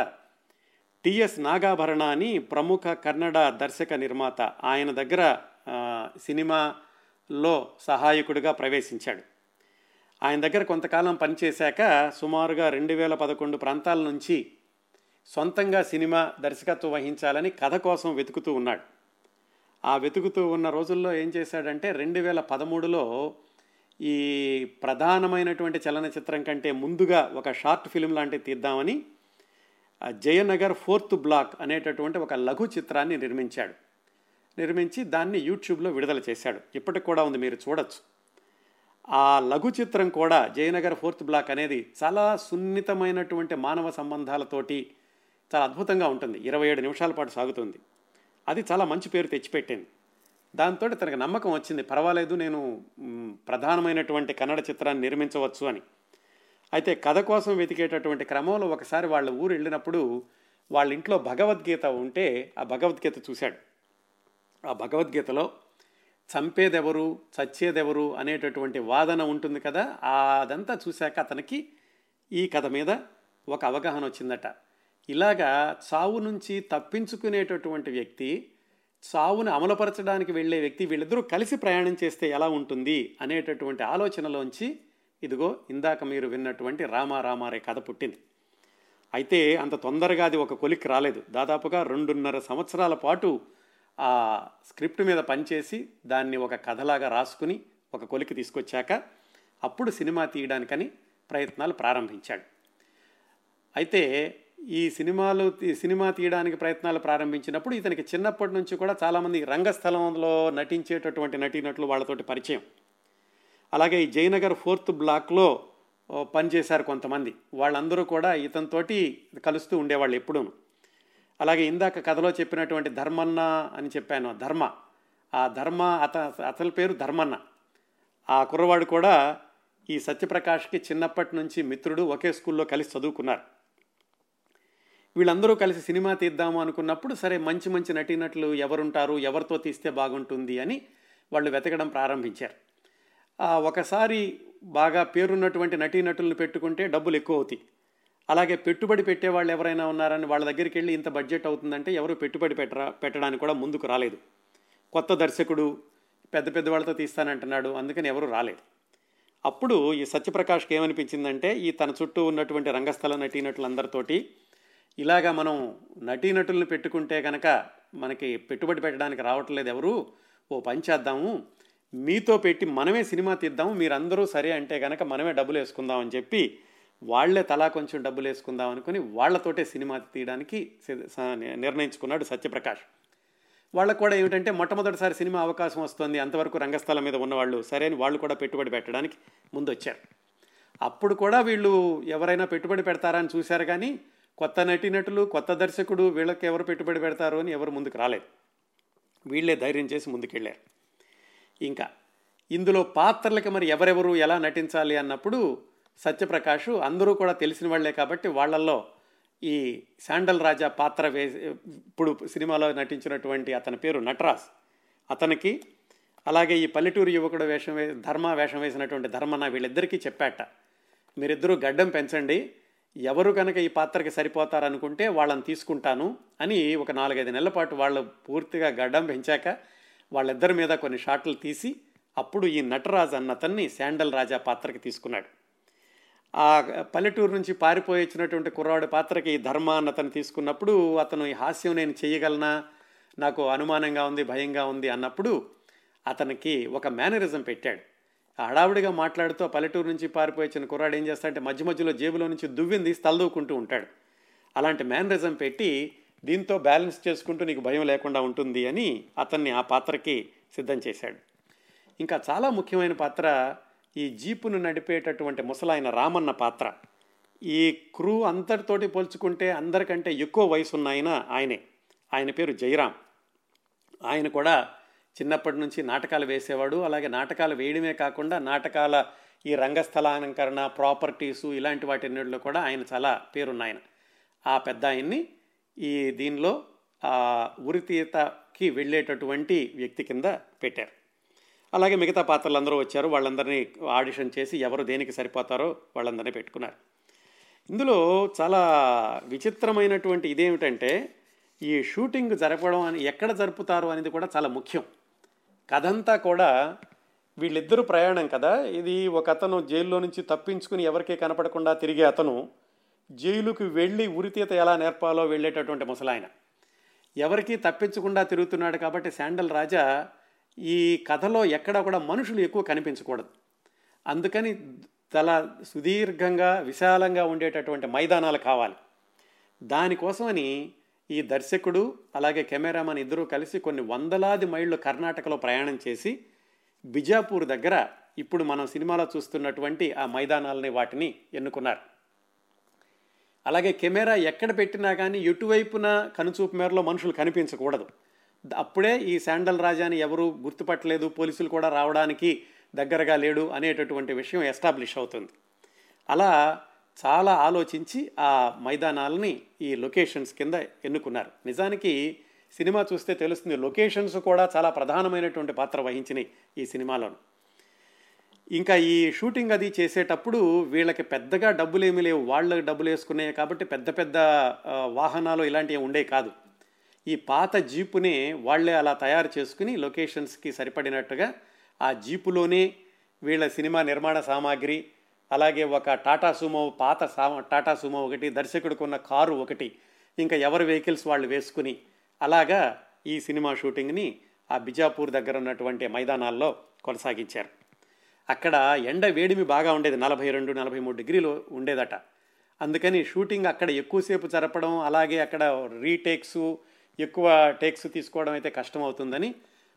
S1: టిఎస్ నాగాభరణ అని ప్రముఖ కన్నడ దర్శక నిర్మాత ఆయన దగ్గర సినిమాలో సహాయకుడిగా ప్రవేశించాడు. ఆయన దగ్గర కొంతకాలం పనిచేశాక సుమారుగా రెండు వేల పదకొండు ప్రాంతాల నుంచి సొంతంగా సినిమా దర్శకత్వం వహించాలని కథ కోసం వెతుకుతూ ఉన్నాడు. ఆ వెతుకుతూ ఉన్న రోజుల్లో ఏం చేశాడంటే రెండు వేల పదమూడులో ఈ ప్రధానమైనటువంటి చలనచిత్రం కంటే ముందుగా ఒక షార్ట్ ఫిల్మ్ లాంటివి తీద్దామని జయనగర్ ఫోర్త్ బ్లాక్ అనేటటువంటి ఒక లఘు చిత్రాన్ని నిర్మించాడు. నిర్మించి దాన్ని యూట్యూబ్లో విడుదల చేశాడు. ఇప్పటికి కూడా ఉంది మీరు చూడొచ్చు. ఆ లఘు చిత్రం కూడా జయనగర్ ఫోర్త్ బ్లాక్ అనేది చాలా సున్నితమైనటువంటి మానవ సంబంధాలతోటి చాలా అద్భుతంగా ఉంటుంది. ఇరవై ఏడు నిమిషాల పాటు సాగుతుంది. అది చాలా మంచి పేరు తెచ్చిపెట్టింది. దాంతో తనకు నమ్మకం వచ్చింది. పర్వాలేదు నేను ప్రధానమైనటువంటి కన్నడ చిత్రాన్ని నిర్మించవచ్చు అని. అయితే కథ కోసం వెతికేటటువంటి క్రమంలో ఒకసారి వాళ్ళ ఊరు వెళ్ళినప్పుడు వాళ్ళ ఇంట్లో భగవద్గీత ఉంటే ఆ భగవద్గీత చూశాడు. ఆ భగవద్గీతలో చంపేదెవరు చచ్చేదెవరు అనేటటువంటి వాదన ఉంటుంది కదా అదంతా చూశాక అతనికి ఈ కథ మీద ఒక అవగాహన వచ్చిందట. ఇలాగా చావు నుంచి తప్పించుకునేటటువంటి వ్యక్తి చావును అమలుపరచడానికి వెళ్ళే వ్యక్తి వీళ్ళిద్దరూ కలిసి ప్రయాణం చేస్తే ఎలా ఉంటుంది అనేటటువంటి ఆలోచనలోంచి ఇదిగో ఇందాక మీరు విన్నటువంటి రామారామారే కథ పుట్టింది. అయితే అంత తొందరగా అది ఒక కొలిక్కి రాలేదు. దాదాపుగా రెండున్నర సంవత్సరాల పాటు ఆ స్క్రిప్ట్ మీద పనిచేసి దాన్ని ఒక కథలాగా రాసుకుని ఒక కొలికి తీసుకొచ్చాక అప్పుడు సినిమా తీయడానికని ప్రయత్నాలు ప్రారంభించాడు. అయితే ఈ సినిమాలు సినిమా తీయడానికి ప్రయత్నాలు ప్రారంభించినప్పుడు ఇతనికి చిన్నప్పటి నుంచి కూడా చాలామంది రంగస్థలంలో నటించేటటువంటి నటీనటులు వాళ్ళతోటి పరిచయం. అలాగే ఈ జయనగర్ ఫోర్త్ బ్లాక్లో పనిచేశారు కొంతమంది. వాళ్ళందరూ కూడా ఇతనితోటి కలుస్తూ ఉండేవాళ్ళు ఎప్పుడూ అలాగే ఇందాక కథలో చెప్పినటువంటి ధర్మన్న అని చెప్పాను ధర్మ. ఆ ధర్మ అత అతని పేరు ధర్మన్న. ఆ కుర్రవాడు కూడా ఈ సత్యప్రకాష్కి చిన్నప్పటి నుంచి మిత్రుడు ఒకే స్కూల్లో కలిసి చదువుకున్నారు. వీళ్ళందరూ కలిసి సినిమా తీద్దాము అనుకున్నప్పుడు సరే మంచి మంచి నటీనటులు ఎవరుంటారు ఎవరితో తీస్తే బాగుంటుంది అని వాళ్ళు వెతకడం ప్రారంభించారు. ఒకసారి బాగా పేరున్నటువంటి నటీనటులను పెట్టుకుంటే డబ్బులు ఎక్కువ అవుతాయి. అలాగే పెట్టుబడి పెట్టే వాళ్ళు ఎవరైనా ఉన్నారని వాళ్ళ దగ్గరికి వెళ్ళి ఇంత బడ్జెట్ అవుతుందంటే ఎవరు పెట్టుబడి పెట్టరా పెట్టడానికి కూడా ముందుకు రాలేదు. కొత్త దర్శకుడు పెద్ద పెద్ద వాళ్ళతో తీస్తానంటున్నాడు అందుకని ఎవరు రాలేదు. అప్పుడు ఈ సత్యప్రకాష్కి ఏమనిపించిందంటే ఈ తన చుట్టూ ఉన్నటువంటి రంగస్థల నటీనటులందరితోటి ఇలాగా మనం నటీనటులను పెట్టుకుంటే కనుక మనకి పెట్టుబడి పెట్టడానికి రావట్లేదు ఎవరు ఓ పని చేద్దాము మీతో పెట్టి మనమే సినిమా తీద్దాము మీరందరూ సరే అంటే కనుక మనమే డబ్బులు వేసుకుందాం అని చెప్పి వాళ్ళే తలా కొంచెం డబ్బులు వేసుకుందాం అనుకుని వాళ్ళతోటే సినిమా తీయడానికి నిర్ణయించుకున్నాడు సత్యప్రకాష్. వాళ్ళకు కూడా ఏమిటంటే మొట్టమొదటిసారి సినిమా అవకాశం వస్తుంది అంతవరకు రంగస్థలం మీద ఉన్నవాళ్ళు సరే అని వాళ్ళు కూడా పెట్టుబడి పెట్టడానికి ముందు వచ్చారు అప్పుడు కూడా వీళ్ళు ఎవరైనా పెట్టుబడి పెడతారా అని చూశారు కానీ కొత్త నటీనటులు కొత్త దర్శకుడు వీళ్ళకి ఎవరు పెట్టుబడి పెడతారు అని ఎవరు ముందుకు రాలేదు. వీళ్ళే ధైర్యం చేసి ముందుకెళ్ళారు. ఇంకా ఇందులో పాత్రలకి మరి ఎవరెవరు ఎలా నటించాలి అన్నప్పుడు సత్యప్రకాష్ అందరూ కూడా తెలిసిన వాళ్ళే కాబట్టి వాళ్ళల్లో ఈ శాండల్ రాజా పాత్ర వే ఇప్పుడు సినిమాలో నటించినటువంటి అతని పేరు నటరాజ్. అతనికి అలాగే ఈ పల్లెటూరు యువకుడు వేషం వే ధర్మ వేషం వేసినటువంటి ధర్మన వీళ్ళిద్దరికీ చెప్పాట. మీరిద్దరూ గడ్డం పెంచండి. ఎవరు కనుక ఈ పాత్రకి సరిపోతారనుకుంటే వాళ్ళని తీసుకుంటాను అని ఒక నాలుగైదు నెలల పాటు వాళ్ళు పూర్తిగా గడ్డం పెంచాక వాళ్ళిద్దరి మీద కొన్ని షాట్లు తీసి అప్పుడు ఈ నటరాజ్ అన్న అతన్ని శాండల్ రాజా పాత్రకి తీసుకున్నాడు. ఆ పల్లెటూరు నుంచి పారిపోయి వచ్చినటువంటి కుర్రాడి పాత్రకి ధర్మ అన్న అతను తీసుకున్నప్పుడు అతను ఈ హాస్యం నేను చేయగలనా నాకు అనుమానంగా ఉంది భయంగా ఉంది అన్నప్పుడు అతనికి ఒక మేనరిజం పెట్టాడు. హడావుడిగా మాట్లాడుతూ పల్లెటూరు నుంచి పారిపోయి వచ్చిన కుర్రాడు ఏం చేస్తాడంటే మధ్య మధ్యలో జేబులో నుంచి దువ్వింది తలదూకుంటూ ఉంటాడు. అలాంటి మేనరిజం పెట్టి దీంతో బ్యాలెన్స్ చేసుకుంటూ నీకు భయం లేకుండా ఉంటుంది అని అతన్ని ఆ పాత్రకి సిద్ధం చేశాడు. ఇంకా చాలా ముఖ్యమైన పాత్ర ఈ జీపును నడిపేటటువంటి ముసలాయన రామన్న పాత్ర. ఈ క్రూ అంతటితోటి పోల్చుకుంటే అందరికంటే ఎక్కువ వయసు ఉన్న ఆయన. ఆయనే ఆయన పేరు జయరాం ఆయన కూడా చిన్నప్పటి నుంచి నాటకాలు వేసేవాడు. అలాగే నాటకాలు వేయడమే కాకుండా నాటకాల ఈ రంగస్థలాలంకరణ ప్రాపర్టీసు ఇలాంటి వాటిన్నిటిలో కూడా ఆయన చాలా పేరున్న ఆయన ఆ పెద్ద ఆయన్ని ఈ దీనిలో ఉరితీతకి వెళ్ళేటటువంటి వ్యక్తి కింద పెట్టారు. అలాగే మిగతా పాత్రలు అందరూ వచ్చారు. వాళ్ళందరినీ ఆడిషన్ చేసి ఎవరు దేనికి సరిపోతారో వాళ్ళందరినీ పెట్టుకున్నారు. ఇందులో చాలా విచిత్రమైనటువంటి ఇదేమిటంటే ఈ షూటింగ్ జరపడం అని ఎక్కడ జరుపుతారు అనేది కూడా చాలా ముఖ్యం. కథంతా కూడా వీళ్ళిద్దరూ ప్రయాణం కదా. ఇది ఒక అతను జైల్లో నుంచి తప్పించుకుని ఎవరికీ కనపడకుండా తిరిగే అతను జైలుకి వెళ్ళి ఉరితీత ఎలా నేర్పాలో వెళ్ళేటటువంటి ముసలాయన. ఎవరికీ తప్పించకుండా తిరుగుతున్నాడు కాబట్టి శాండల్ రాజా ఈ కథలో ఎక్కడ కూడా మనుషులు ఎక్కువ కనిపించకూడదు. అందుకని చాలా సుదీర్ఘంగా విశాలంగా ఉండేటటువంటి మైదానాలు కావాలి. దానికోసమని ఈ దర్శకుడు అలాగే కెమెరామెన్ ఇద్దరూ కలిసి కొన్ని వందలాది మైళ్ళు కర్ణాటకలో ప్రయాణం చేసి బిజాపూర్ దగ్గర ఇప్పుడు మనం సినిమాలో చూస్తున్నటువంటి ఆ మైదానాలని వాటిని ఎన్నుకున్నారు. అలాగే కెమెరా ఎక్కడ పెట్టినా కానీ ఎటువైపున కనుచూపు మేరలో మనుషులు కనిపించకూడదు. అప్పుడే ఈ శాండల్ రాజాని ఎవరు గుర్తుపట్టలేదు పోలీసులు కూడా రావడానికి దగ్గరగా లేడు అనేటటువంటి విషయం ఎస్టాబ్లిష్ అవుతుంది. అలా చాలా ఆలోచించి ఆ మైదానాలని ఈ లొకేషన్స్ కింద ఎన్నుకున్నారు. నిజానికి సినిమా చూస్తే తెలుస్తుంది లొకేషన్స్ కూడా చాలా ప్రధానమైనటువంటి పాత్ర వహించినాయి ఈ సినిమాలోను. ఇంకా ఈ షూటింగ్ అది చేసేటప్పుడు వీళ్ళకి పెద్దగా డబ్బులు ఏమీ లేవు వాళ్ళకి డబ్బులు వేసుకున్నాయి కాబట్టి పెద్ద పెద్ద వాహనాలు ఇలాంటివి ఉండే కాదు. ఈ పాత జీపునే వాళ్ళే అలా తయారు చేసుకుని లొకేషన్స్కి సరిపడినట్టుగా ఆ జీపులోనే వీళ్ళ సినిమా నిర్మాణ సామాగ్రి అలాగే ఒక టాటా సుమో పాత సా టాటా సుమో ఒకటి దర్శకుడికి ఉన్న కారు ఒకటి ఇంకా ఎవరి వెహికల్స్ వాళ్ళు వేసుకుని అలాగా ఈ సినిమా షూటింగ్ని ఆ బిజాపూర్ దగ్గర ఉన్నటువంటి మైదానాల్లో కొనసాగించారు. అక్కడ ఎండ వేడిమి బాగా ఉండేది. నలభై రెండు నలభై మూడు డిగ్రీలు ఉండేదట. అందుకని షూటింగ్ అక్కడ ఎక్కువసేపు జరపడం అలాగే అక్కడ రీటేక్సు ఎక్కువ టేక్స్ తీసుకోవడం అయితే కష్టం అవుతుందని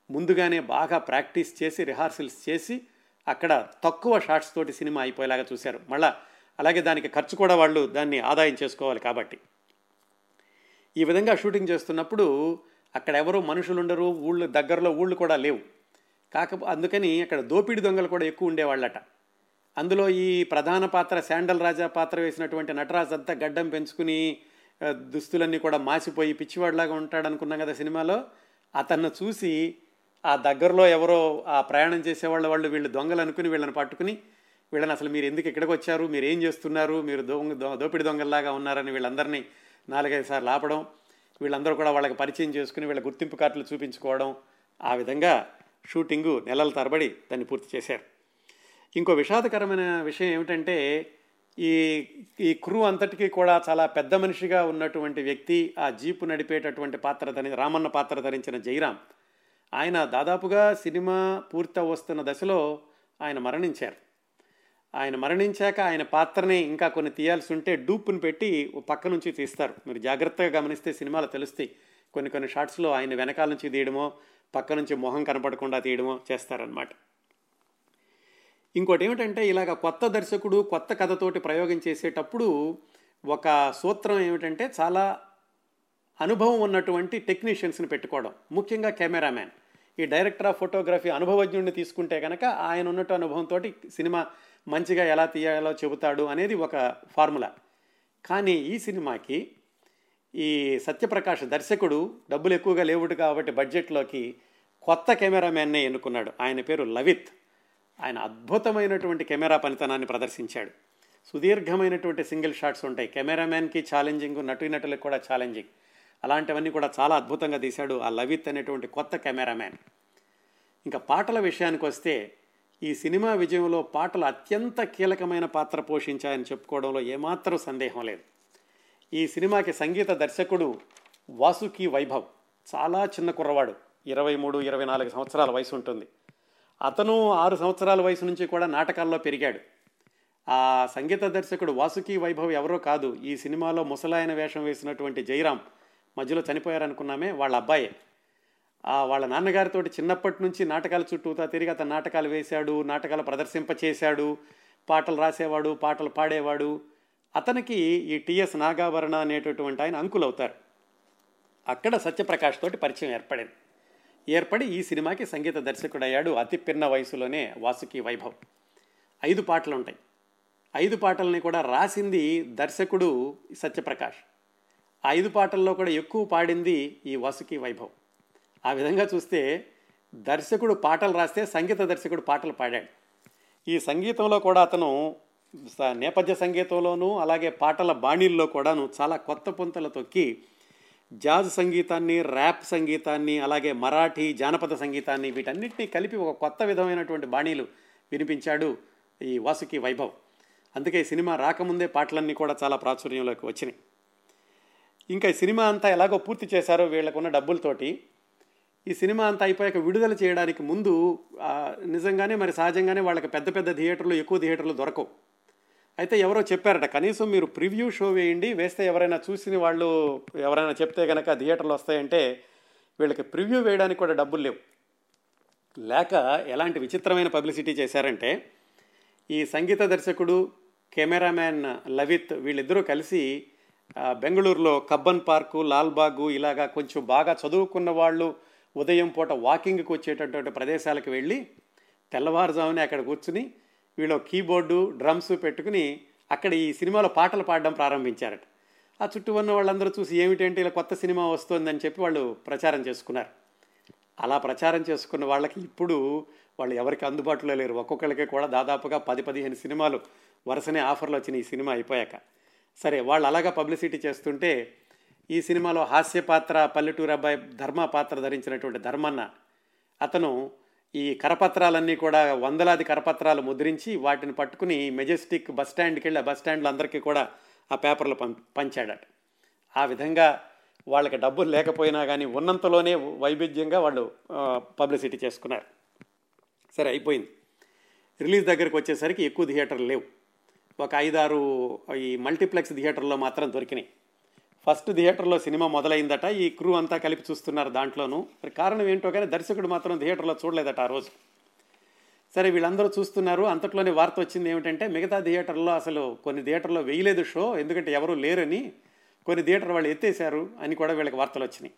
S1: ముందుగానే బాగా ప్రాక్టీస్ చేసి రిహార్సల్స్ చేసి అక్కడ తక్కువ షార్ట్స్ తోటి సినిమా అయిపోయేలాగా చూశారు. మళ్ళా అలాగే దానికి ఖర్చు కూడా వాళ్ళు దాన్ని ఆదాయం చేసుకోవాలి కాబట్టి. ఈ విధంగా షూటింగ్ చేస్తున్నప్పుడు అక్కడ ఎవరు మనుషులు ఉండరు ఊళ్ళు దగ్గరలో ఊళ్ళు కూడా లేవు. కాక అందుకని అక్కడ దోపిడి దొంగలు కూడా ఎక్కువ ఉండేవాళ్ళట. అందులో ఈ ప్రధాన పాత్ర శాండల్ రాజా పాత్ర వేసినటువంటి నటరాజ్ అంతా గడ్డం పెంచుకుని దుస్తులన్నీ కూడా మాసిపోయి పిచ్చివాడిలాగా ఉంటాడు అనుకున్నాం కదా సినిమాలో. అతన్ని చూసి ఆ దగ్గరలో ఎవరో ఆ ప్రయాణం చేసేవాళ్ళ వాళ్ళు వీళ్ళు దొంగలు అనుకుని వీళ్ళని పట్టుకుని వీళ్ళని అసలు మీరు ఎందుకు ఇక్కడికి వచ్చారు? మీరు ఏం చేస్తున్నారు? మీరు దొంగ దో- దోపిడి దొంగల్లాగా ఉన్నారని వీళ్ళందరినీ నాలుగైదు సార్లు ఆపడం వీళ్ళందరూ కూడా వాళ్ళకి పరిచయం చేసుకుని వీళ్ళ గుర్తింపు కార్డులు చూపించుకోవడం ఆ విధంగా షూటింగు నెలల తరబడి దాన్ని పూర్తి చేశారు. ఇంకో విషాదకరమైన విషయం ఏమిటంటే ఈ ఈ క్రూ అంతటికీ కూడా చాలా పెద్ద మనిషిగా ఉన్నటువంటి వ్యక్తి ఆ జీపు నడిపేటటువంటి పాత్ర ధరి రామన్న పాత్ర ధరించిన జయరాం ఆయన దాదాపుగా సినిమా పూర్తి వస్తున్న దశలో ఆయన మరణించారు. ఆయన మరణించాక ఆయన పాత్రని ఇంకా కొన్ని తీయాల్సి ఉంటే డూప్ని పెట్టి పక్క నుంచి తీస్తారు. మీరు జాగ్రత్తగా గమనిస్తే సినిమాలో తెలుస్తాయి కొన్ని కొన్ని షాట్స్లో ఆయన వెనకాల నుంచి తీయడమో పక్క నుంచి మొహం కనపడకుండా తీయడమో చేస్తారనమాట ఇంకోటి ఏమిటంటే ఇలాగ కొత్త దర్శకుడు కొత్త కథతోటి ప్రయోగం చేసేటప్పుడు ఒక సూత్రం ఏమిటంటే చాలా అనుభవం ఉన్నటువంటి టెక్నీషియన్స్ని పెట్టుకోవడం. ముఖ్యంగా కెమెరామ్యాన్. ఈ డైరెక్టర్ ఆఫ్ ఫోటోగ్రఫీ అనుభవజ్ఞుడిని తీసుకుంటే కనుక ఆయన ఉన్నట్టు అనుభవంతో సినిమా మంచిగా ఎలా తీయాలో చెబుతాడు అనేది ఒక ఫార్ములా. కానీ ఈ సినిమాకి ఈ సత్యప్రకాష్ దర్శకుడు డబ్బులు ఎక్కువగా లేవుడు కాబట్టి బడ్జెట్లోకి కొత్త కెమెరామ్యాన్నే ఎన్నుకున్నాడు. ఆయన పేరు లవిత్. ఆయన అద్భుతమైనటువంటి కెమెరా పనితనాన్ని ప్రదర్శించాడు. సుదీర్ఘమైనటువంటి సింగిల్ షాట్స్ ఉంటాయి. కెమెరామ్యాన్కి ఛాలెంజింగ్ నటీనటులకు కూడా ఛాలెంజింగ్. అలాంటివన్నీ కూడా చాలా అద్భుతంగా తీశాడు ఆ లవిత్ అనేటువంటి కొత్త కెమెరామ్యాన్. ఇంకా పాటల విషయానికి వస్తే ఈ సినిమా విజయంలో పాటలు అత్యంత కీలకమైన పాత్ర పోషించాయని చెప్పుకోవడంలో ఏమాత్రం సందేహం లేదు. ఈ సినిమాకి సంగీత దర్శకుడు వాసుకి వైభవ్. చాలా చిన్న కుర్రవాడు. ఇరవై మూడు ఇరవై నాలుగు సంవత్సరాల వయసు ఉంటుంది. అతను ఆరు సంవత్సరాల వయసు నుంచి కూడా నాటకాల్లో పెరిగాడు. ఆ సంగీత దర్శకుడు వాసుకి వైభవ్ ఎవరో కాదు ఈ సినిమాలో ముసలాయన వేషం వేసినటువంటి జయరాం మధ్యలో చనిపోయారనుకున్నామే వాళ్ళ అబ్బాయే. ఆ వాళ్ళ నాన్నగారితో చిన్నప్పటి నుంచి నాటకాలు చుట్టూతా తిరిగి అతను నాటకాలు వేశాడు నాటకాలు ప్రదర్శింప చేశాడు పాటలు రాసేవాడు పాటలు పాడేవాడు. అతనికి ఈ టిఎస్ నాగాభరణ అనేటటువంటి ఆయన అంకులవుతారు. అక్కడ సత్యప్రకాష్ తోటి పరిచయం ఏర్పడింది. ఏర్పడి ఈ సినిమాకి సంగీత దర్శకుడయ్యాడు అతి పిన్న వయసులోనే వాసుకి వైభవ్. ఐదు పాటలు ఉంటాయి ఐదు పాటల్ని కూడా రాసింది దర్శకుడు సత్యప్రకాష్. ఆ ఐదు పాటల్లో కూడా ఎక్కువ పాడింది ఈ వాసుకి వైభవ్. ఆ విధంగా చూస్తే దర్శకుడు పాటలు రాస్తే సంగీత దర్శకుడు పాటలు పాడాడు. ఈ సంగీతంలో కూడా అతను స- నేపథ్య సంగీతంలోనూ అలాగే పాటల బాణీల్లో కూడాను చాలా కొత్త పుంతలు తొక్కి జాజ్ సంగీతాన్ని ర్యాప్ సంగీతాన్ని అలాగే మరాఠీ జానపద సంగీతాన్ని వీటన్నిటినీ కలిపి ఒక కొత్త విధమైనటువంటి బాణీలు వినిపించాడు ఈ వాసుకి వైభవ్. అందుకే ఈ సినిమా రాకముందే పాటలన్నీ కూడా చాలా ప్రాచుర్యంలోకి వచ్చినాయి. ఇంకా ఈ సినిమా అంతా ఎలాగో పూర్తి చేశారో వీళ్ళకున్న డబ్బులతోటి ఈ సినిమా అంతా అయిపోయాక విడుదల చేయడానికి ముందు నిజంగానే మరి సహజంగానే వాళ్ళకి పెద్ద పెద్ద థియేటర్లు ఎక్కువ థియేటర్లు దొరకవు. అయితే ఎవరో చెప్పారట కనీసం మీరు ప్రివ్యూ షో వేయండి వేస్తే ఎవరైనా చూసిన వాళ్ళు ఎవరైనా చెప్తే కనుక థియేటర్లు వస్తాయంటే వీళ్ళకి ప్రివ్యూ వేయడానికి కూడా డబ్బులు లేవు. లేక ఎలాంటి విచిత్రమైన పబ్లిసిటీ చేశారంటే ఈ సంగీత దర్శకుడు కెమెరామ్యాన్ లవిత్ వీళ్ళిద్దరూ కలిసి బెంగళూరులో కబ్బన్ పార్కు లాల్బాగు ఇలాగా కొంచెం బాగా చదువుకున్న వాళ్ళు ఉదయం పూట వాకింగ్కి వచ్చేటటువంటి ప్రదేశాలకు వెళ్ళి తెల్లవారుజామునే అక్కడ కూర్చుని వీళ్ళు కీబోర్డు డ్రమ్స్ పెట్టుకుని అక్కడ ఈ సినిమాలో పాటలు పాడడం ప్రారంభించారట. ఆ చుట్టూ ఉన్న వాళ్ళందరూ చూసి ఏమిటంటే ఇలా కొత్త సినిమా వస్తుందని చెప్పి వాళ్ళు ప్రచారం చేసుకున్నారు. అలా ప్రచారం చేసుకున్న వాళ్ళకి ఇప్పుడు వాళ్ళు ఎవరికి అందుబాటులో లేరు. ఒక్కొక్కరికి కూడా దాదాపుగా పది పదిహేను సినిమాలు వరుసనే ఆఫర్లు వచ్చిన ఈ సినిమా అయిపోయాక. సరే వాళ్ళు అలాగా పబ్లిసిటీ చేస్తుంటే ఈ సినిమాలో హాస్య పాత్ర పల్లెటూరు అబ్బాయి ధర్మ పాత్ర ధరించినటువంటి ధర్మన్న అతను ఈ కరపత్రాలన్నీ కూడా వందలాది కరపత్రాలు ముద్రించి వాటిని పట్టుకుని మెజెస్టిక్ బస్ స్టాండ్కి వెళ్ళి ఆ బస్ స్టాండ్లో అందరికీ కూడా ఆ పేపర్లు పం పంచాడట. ఆ విధంగా వాళ్ళకి డబ్బులు లేకపోయినా కానీ ఉన్నంతలోనే వైవిధ్యంగా వాళ్ళు పబ్లిసిటీ చేసుకున్నారు. సరే అయిపోయింది. రిలీజ్ దగ్గరికి వచ్చేసరికి ఎక్కువ థియేటర్లు లేవు. ఒక ఐదారు ఈ మల్టీప్లెక్స్ థియేటర్లో మాత్రం దొరికినాయి. ఫస్ట్ థియేటర్లో సినిమా మొదలైందట ఈ క్రూ అంతా కలిపి చూస్తున్నారు దాంట్లోనూ. మరి కారణం ఏంటో కానీ దర్శకుడు మాత్రం థియేటర్లో చూడలేదట ఆ రోజు. సరే వీళ్ళందరూ చూస్తున్నారు. అంతట్లోనే వార్త వచ్చింది ఏమిటంటే మిగతా థియేటర్లో అసలు కొన్ని థియేటర్లో వేయలేదు షో ఎందుకంటే ఎవరూ లేరని కొన్ని థియేటర్ వాళ్ళు ఎత్తేశారు అని కూడా వీళ్ళకి వార్తలు వచ్చినాయి.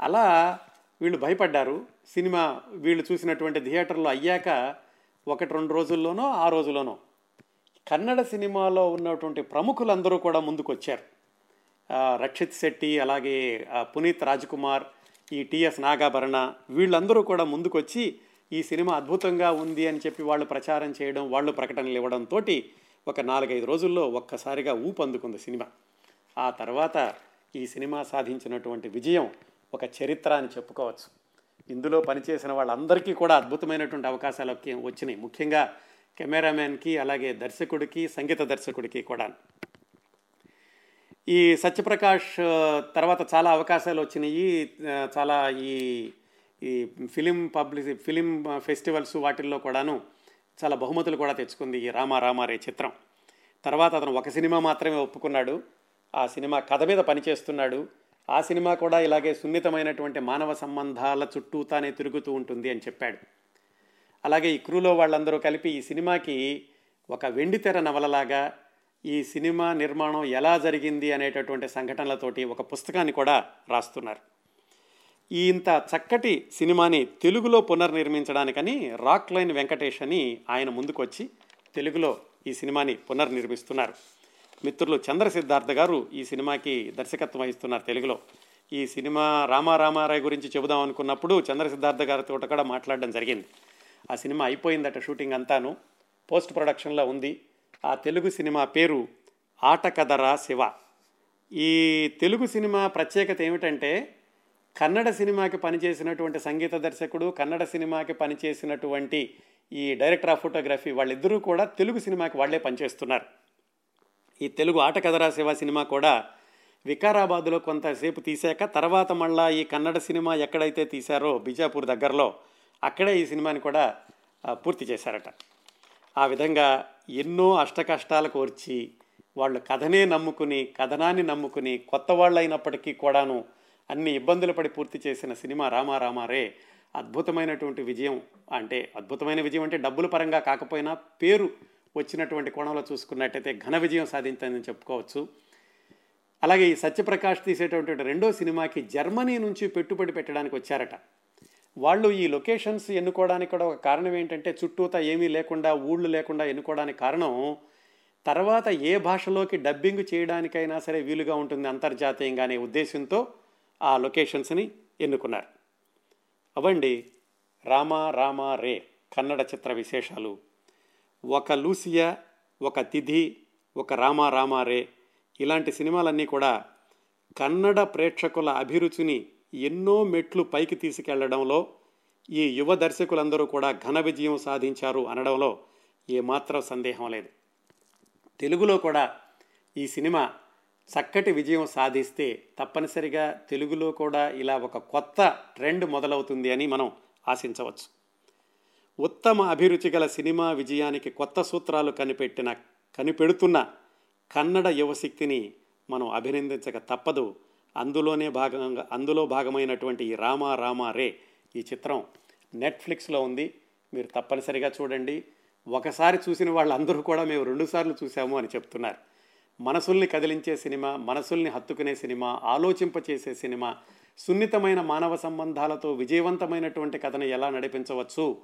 S1: అలా వీళ్ళు భయపడ్డారు. సినిమా వీళ్ళు చూసినటువంటి థియేటర్లో అయ్యాక ఒకటి రెండు రోజుల్లోనో ఆ రోజులోనో కన్నడ సినిమాలో ఉన్నటువంటి ప్రముఖులందరూ కూడా ముందుకు వచ్చారు రక్షిత్ శెట్టి అలాగే పునీత్ రాజ్కుమార్ ఈ టిఎస్ నాగాభరణ వీళ్ళందరూ కూడా ముందుకొచ్చి ఈ సినిమా అద్భుతంగా ఉంది అని చెప్పి వాళ్ళు ప్రచారం చేయడం వాళ్ళు ప్రకటనలు ఇవ్వడంతో ఒక నాలుగైదు రోజుల్లో ఒక్కసారిగా ఊపందుకుంది సినిమా. ఆ తర్వాత ఈ సినిమా సాధించినటువంటి విజయం ఒక చరిత్ర అని చెప్పుకోవచ్చు. ఇందులో పనిచేసిన వాళ్ళందరికీ కూడా అద్భుతమైనటువంటి అవకాశాలు వచ్చినాయి. ముఖ్యంగా కెమెరామ్యాన్కి అలాగే దర్శకుడికి సంగీత దర్శకుడికి కూడా ఈ సత్యప్రకాష్ తర్వాత చాలా అవకాశాలు వచ్చినాయి. చాలా ఈ ఈ ఫిలిం పబ్లిసి ఫిలిం ఫెస్టివల్స్ వాటిల్లో కూడాను చాలా బహుమతులు కూడా తెచ్చుకుంది ఈ రామా రామారే చిత్రం. తర్వాత అతను ఒక సినిమా మాత్రమే ఒప్పుకున్నాడు. ఆ సినిమా కథ మీద పనిచేస్తున్నాడు. ఆ సినిమా కూడా ఇలాగే సున్నితమైనటువంటి మానవ సంబంధాల చుట్టూ తానే తిరుగుతూ ఉంటుంది అని చెప్పాడు. అలాగే ఈ క్రూలో వాళ్ళందరూ కలిపి ఈ సినిమాకి ఒక వెండితెర నవలలాగా ఈ సినిమా నిర్మాణం ఎలా జరిగింది అనేటటువంటి సంఘటనలతోటి ఒక పుస్తకాన్ని కూడా రాస్తున్నారు. ఈ ఇంత చక్కటి సినిమాని తెలుగులో పునర్నిర్మించడానికని రాక్ లైన్ వెంకటేష్ అని ఆయన ముందుకొచ్చి తెలుగులో ఈ సినిమాని పునర్నిర్మిస్తున్నారు. మిత్రులు చంద్ర సిద్ధార్థ గారు ఈ సినిమాకి దర్శకత్వం వహిస్తున్నారు తెలుగులో. ఈ సినిమా రామారామారాయ్ గురించి చెబుదాం అనుకున్నప్పుడు చంద్ర సిద్ధార్థ గారితో కూడా మాట్లాడడం జరిగింది. ఆ సినిమా అయిపోయిందట షూటింగ్ అంతాను. పోస్ట్ ప్రొడక్షన్లో ఉంది. ఆ తెలుగు సినిమా పేరు ఆటకదరా శివ. ఈ తెలుగు సినిమా ప్రత్యేకత ఏమిటంటే కన్నడ సినిమాకి పనిచేసినటువంటి సంగీత దర్శకుడు కన్నడ సినిమాకి పనిచేసినటువంటి ఈ డైరెక్టర్ ఆఫ్ ఫోటోగ్రఫీ వాళ్ళిద్దరూ కూడా తెలుగు సినిమాకి వాళ్ళే పనిచేస్తున్నారు. ఈ తెలుగు ఆట కదరా శివ సినిమా కూడా వికారాబాద్లో కొంతసేపు తీశాక తర్వాత మళ్ళా ఈ కన్నడ సినిమా ఎక్కడైతే తీశారో బిజాపూర్ దగ్గరలో అక్కడే ఈ సినిమాని కూడా పూర్తి చేశారట. ఆ విధంగా ఎన్నో అష్టకష్టాలు కోర్చి వాళ్ళు కథనే నమ్ముకుని కథనాన్ని నమ్ముకుని కొత్త వాళ్ళు అయినప్పటికీ కూడాను అన్ని ఇబ్బందులు పడి పూర్తి చేసిన సినిమా రామారామారే అద్భుతమైనటువంటి విజయం. అంటే అద్భుతమైన విజయం అంటే డబ్బుల పరంగా కాకపోయినా పేరు వచ్చినటువంటి కోణంలో చూసుకున్నట్టయితే ఘన విజయం సాధించిందని చెప్పుకోవచ్చు. అలాగే ఈ సత్యప్రకాష్ తీసేటటువంటి రెండో సినిమాకి జర్మనీ నుంచి పెట్టుబడి పెట్టడానికి వచ్చారట. వాళ్ళు ఈ లొకేషన్స్ ఎన్నుకోవడానికి కూడా ఒక కారణం ఏంటంటే చుట్టూతా ఏమీ లేకుండా ఊళ్ళు లేకుండా ఎన్నుకోవడానికి కారణం తర్వాత ఏ భాషలోకి డబ్బింగ్ చేయడానికైనా సరే వీలుగా ఉంటుంది అంతర్జాతీయంగా అనే ఉద్దేశంతో ఆ లొకేషన్స్ని ఎన్నుకున్నారు. అవండి రామ రామ రే కన్నడ చిత్ర విశేషాలు. ఒక లూసియా ఒక తిథి ఒక రామ రామ రే ఇలాంటి సినిమాలన్నీ కూడా కన్నడ ప్రేక్షకుల అభిరుచిని ఎన్నో మెట్లు పైకి తీసుకెళ్ళడంలో ఈ యువ దర్శకులందరూ కూడా ఘన విజయం సాధించారు అనడంలో ఏమాత్రం సందేహం లేదు. తెలుగులో కూడా ఈ సినిమా చక్కటి విజయం సాధిస్తే తప్పనిసరిగా తెలుగులో కూడా ఇలా ఒక కొత్త ట్రెండ్ మొదలవుతుంది అని మనం ఆశించవచ్చు. ఉత్తమ అభిరుచి గల సినిమా విజయానికి కొత్త సూత్రాలు కనిపెట్టిన కనిపెడుతున్న కన్నడ యువశక్తిని మనం అభినందించక తప్పదు. అందులోనే భాగంగా అందులో భాగమైనటువంటి ఈ రామా రామా రే ఈ చిత్రం నెట్ఫ్లిక్స్లో ఉంది. మీరు తప్పనిసరిగా చూడండి. ఒకసారి చూసిన వాళ్ళందరూ కూడా మేము రెండుసార్లు చూసాము అని చెప్తున్నారు. మనసుల్ని కదిలించే సినిమా మనసుల్ని హత్తుకునే సినిమా ఆలోచింపచేసే సినిమా సున్నితమైన మానవ సంబంధాలతో విజయవంతమైనటువంటి కథను ఎలా నడిపించవచ్చు?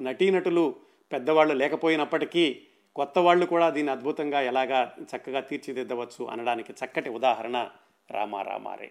S1: నటీనటులు పెద్దవాళ్ళు లేకపోయినప్పటికీ కొత్త వాళ్ళు కూడా దీన్ని అద్భుతంగా ఎలాగా చక్కగా తీర్చిదిద్దవచ్చు అనడానికి చక్కటి ఉదాహరణ రామా రామారే